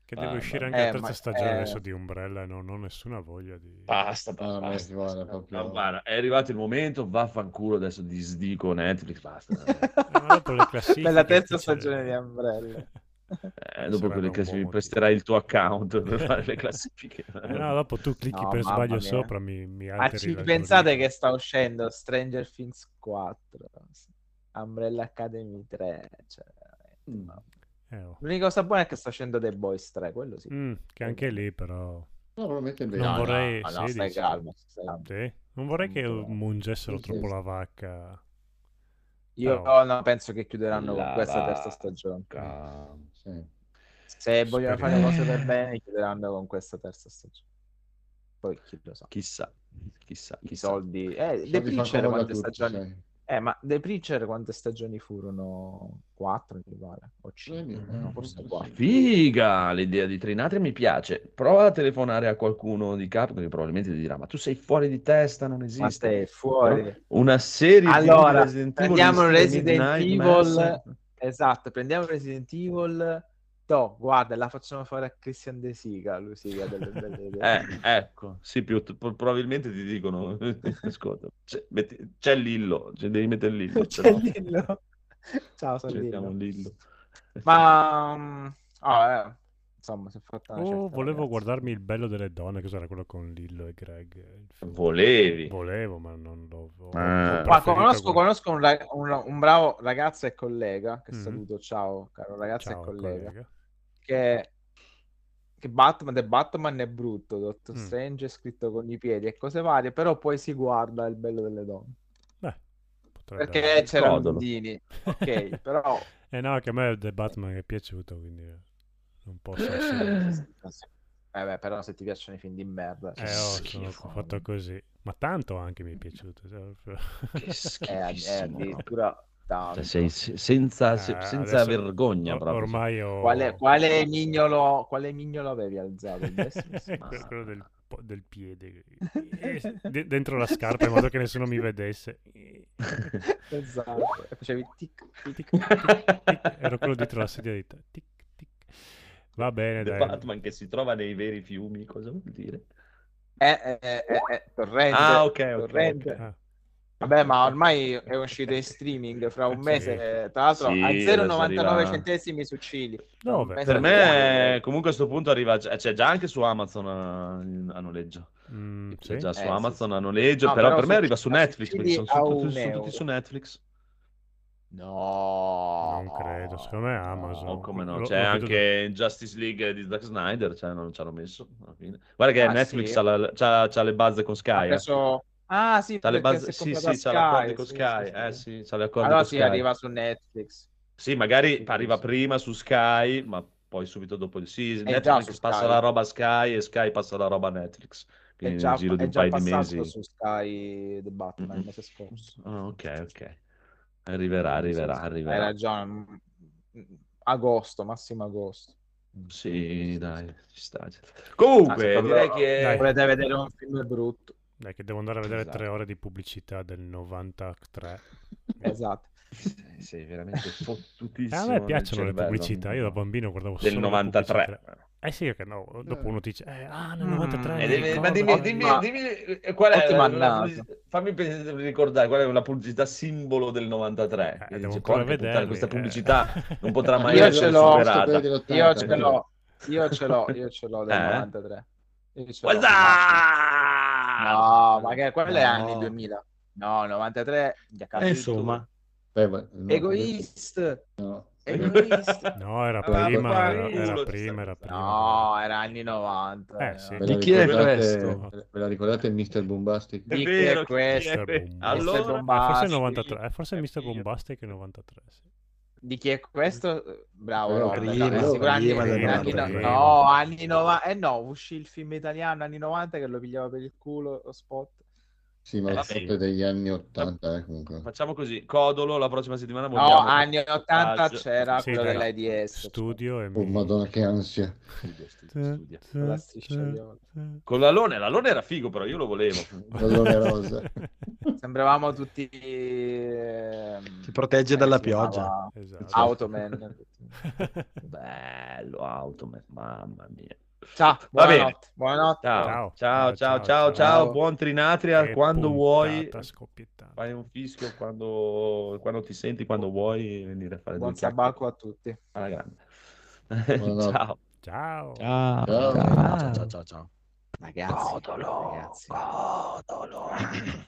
Che deve Ah, uscire anche la eh, terza ma- stagione eh. adesso di Umbrella e non ho nessuna voglia di... Basta, No, a me basta. basta. proprio- No, guarda, è arrivato il momento, vaffanculo, adesso disdico Netflix, basta. Eh, ma dopo le classifiche... per la terza stagione di Umbrella. Eh, dopo Sarebbe che mi presterai il tuo account per fare le classifiche. Eh, no, dopo tu clicchi No, per sbaglio mia. sopra, mi, mi Ma alteri ci l'algoritmo. pensate che sta uscendo Stranger Things 4, Umbrella Academy 3, cioè, Mm. Eh, oh. L'unica cosa buona è che sta uscendo The Boys 3, quello sì. Mm, che anche lì però... No, probabilmente bene. Non No, vorrei- no, no, sì, stai dici. calmo, stai calmo. Sì? Non vorrei che mungessero troppo la vacca. Io Però- no, penso che chiuderanno con La questa terza stagione. Sì. Se vogliono fare le cose per bene, chiuderanno con questa terza stagione. Poi chi lo sa. Chissà, chissà, I soldi. Eh, Soldi The Preacher quante tutti, stagioni? sai. Eh, ma The Preacher quante stagioni furono? Quattro, mi pare. O Eh, cinque, eh, no, forse sì. quattro. Figa l'idea di Trinatri mi piace. Prova a telefonare a qualcuno di Capcom che probabilmente ti dirà: Ma tu sei fuori di testa, non Ma esiste. stai fuori. Una serie Allora, di Resident Evil stile Resident Evil. Esatto, prendiamo Resident Evil. No, guarda, la facciamo fare a Christian De Sica, lui Sica delle belle idee. Eh, ecco, sì, più, pro- probabilmente ti dicono, ascolta, c'è, metti- c'è Lillo, cioè, devi mettere Lillo, C'è no Lillo. Ciao, sono Lillo. Lillo. Ma ah, eh, insomma, si è fatta una Oh, certa volevo ragazza. guardarmi il bello delle donne, cos'era quello con Lillo e Greg? Volevi. Volevo, ma non ho Ah. Ma conosco, conosco un, un- un bravo ragazzo e collega, che Mhm. saluto, ciao, caro ragazzo Ciao, e collega, collega. che, che Batman, The Batman è brutto, Doctor Mm. Strange è scritto con i piedi e cose varie, però poi si guarda il bello delle donne. Beh, potrebbe Perché essere. c'erano Codolo. Dini, ok, però... Eh no, che a me The Batman è piaciuto, quindi non posso essere... Eh beh, però se ti piacciono i film di merda... Eh, cioè, oh, schifo. sono fatto così. Ma tanto anche mi è piaciuto. cioè, Che eh, schifissimo. eh, addirittura tanto. Cioè, sei se- senza, se- Eh, senza adesso vergogna or- proprio. Ormai ho... Quale, quale, mignolo, quale mignolo avevi alzato? Il quello del, del piede Eh, de- dentro la scarpa in modo che nessuno mi vedesse esatto. Facevi tic, tic. Tic, tic, tic. ero quello dietro la sedia di tic va bene The dai Batman che si trova nei veri fiumi, cosa vuol dire? Eh, eh, eh, eh, eh, torrente. Ah, ok, torrente. ok. Ah, Vabbè, ma ormai è uscito in streaming fra un Sì. mese, tra l'altro Sì, a adesso 0,99 arriva- centesimi su Cili. No, Per me, comunque a questo punto arriva, già- c'è già anche su Amazon a, a noleggio. mm, C'è sì? già su Eh, Amazon sì. a noleggio, No, però, però per me su- arriva su su Netflix, sono, a sono tutti, sono tutti euro. su Netflix. No, Non credo, secondo me è Amazon. Oh, come no, Lo- c'è lo vedo anche Justice League di Zack Snyder, cioè non ci hanno messo alla fine. Guarda che Ah, Netflix sì? ha, la- c'ha- c'ha le base con Sky, eh. preso- Ah, sì, C'ha le base, si è sì, sì, c'ha Sky, l'accordo con sì, Sky, sì, eh sì. sì, c'ha le accordi Allora con si Sky. arriva su Netflix. Sì, magari Sì, arriva sì. prima su Sky, ma poi subito dopo. Sì, già Netflix passa Sky. la roba a Sky e Sky passa la roba a Netflix. È Quindi già, nel giro di è un già paio di mesi. su Sky The Batman il Mm. mese scorso. Ah, ok, ok. Arriverà, arriverà, sì, Hai arriverà. ragione. mm, Agosto, massimo agosto. Sì, dai, ci sta. Comunque, Ah, se proprio- direi che... Dai. Volete vedere un film brutto? Dai, che devo andare a vedere Esatto. tre ore di pubblicità del 93 Esatto. Sei- Sei veramente Eh, fottutissimo a me piacciono le pubblicità io da bambino guardavo Del solo le 93. Eh sì che no dopo Eh. uno dice eh, ah nel Mm. 93 Eh, mi devi- ma dimmi, ah, dimmi, Ma- dimmi, eh, qual è la- la- fammi ricordare qual è la pubblicità simbolo del 93. Eh, dice, ancora "Porca puttana, questa eh." pubblicità non potrà mai Io essere ce l'ho. superata. Quelli dell'80, Io ce l'ho, io ce l'ho, io ce l'ho del Eh? 93. Io ce l'ho. Guarda! No, ma che quelle No. anni 2000. No, 93. già cazzo Eh, insomma. Beh, no, Egoist. no. No, era prima, ma era, era prima, era prima. No, era anni 90. Eh, sì. Ve la Di chi è questo? Ve la ricordate il Mr. Bombastic? Di chi è questo? Bombastic. Allora, Eh, forse è Bombastic. 93, eh, forse è È Mr. Bombastic è 93, sì. Di chi è questo? Bravo, Eh, Robert. prima, No, sicuro anni- anni no- 93. no, anni 90. Eh no, uscì il film italiano anni 90 che lo pigliava per il culo lo spot. Sì, ma Eh, lo sì. degli anni 80, eh, comunque. Facciamo così, Codolo, la prossima settimana No, vogliamo- anni 80 c'era Sì, quello dell'AIDS. Studio e Oh, madonna, che ansia. Con l'alone, l'alone era figo però, io lo volevo. Pallone rosa. Sembravamo tutti... ehm, Ti protegge come dalla pioggia. Esatto. Automan. Bello, Automan, mamma mia. Ciao, Va bene. buonanotte. Buonanotte. Ciao, Ciao. ciao, ciao, ciao, Ciao, ciao, ciao. buon Trinatria, Che quando vuoi. Fai un fischio quando, quando ti senti, quando vuoi venire a fare Buon due a tutti. alla grande. Ciao. Ciao. Ciao. Ciao, ciao, ciao, ciao. Ragazzi, Codolo, ragazzi. codolo.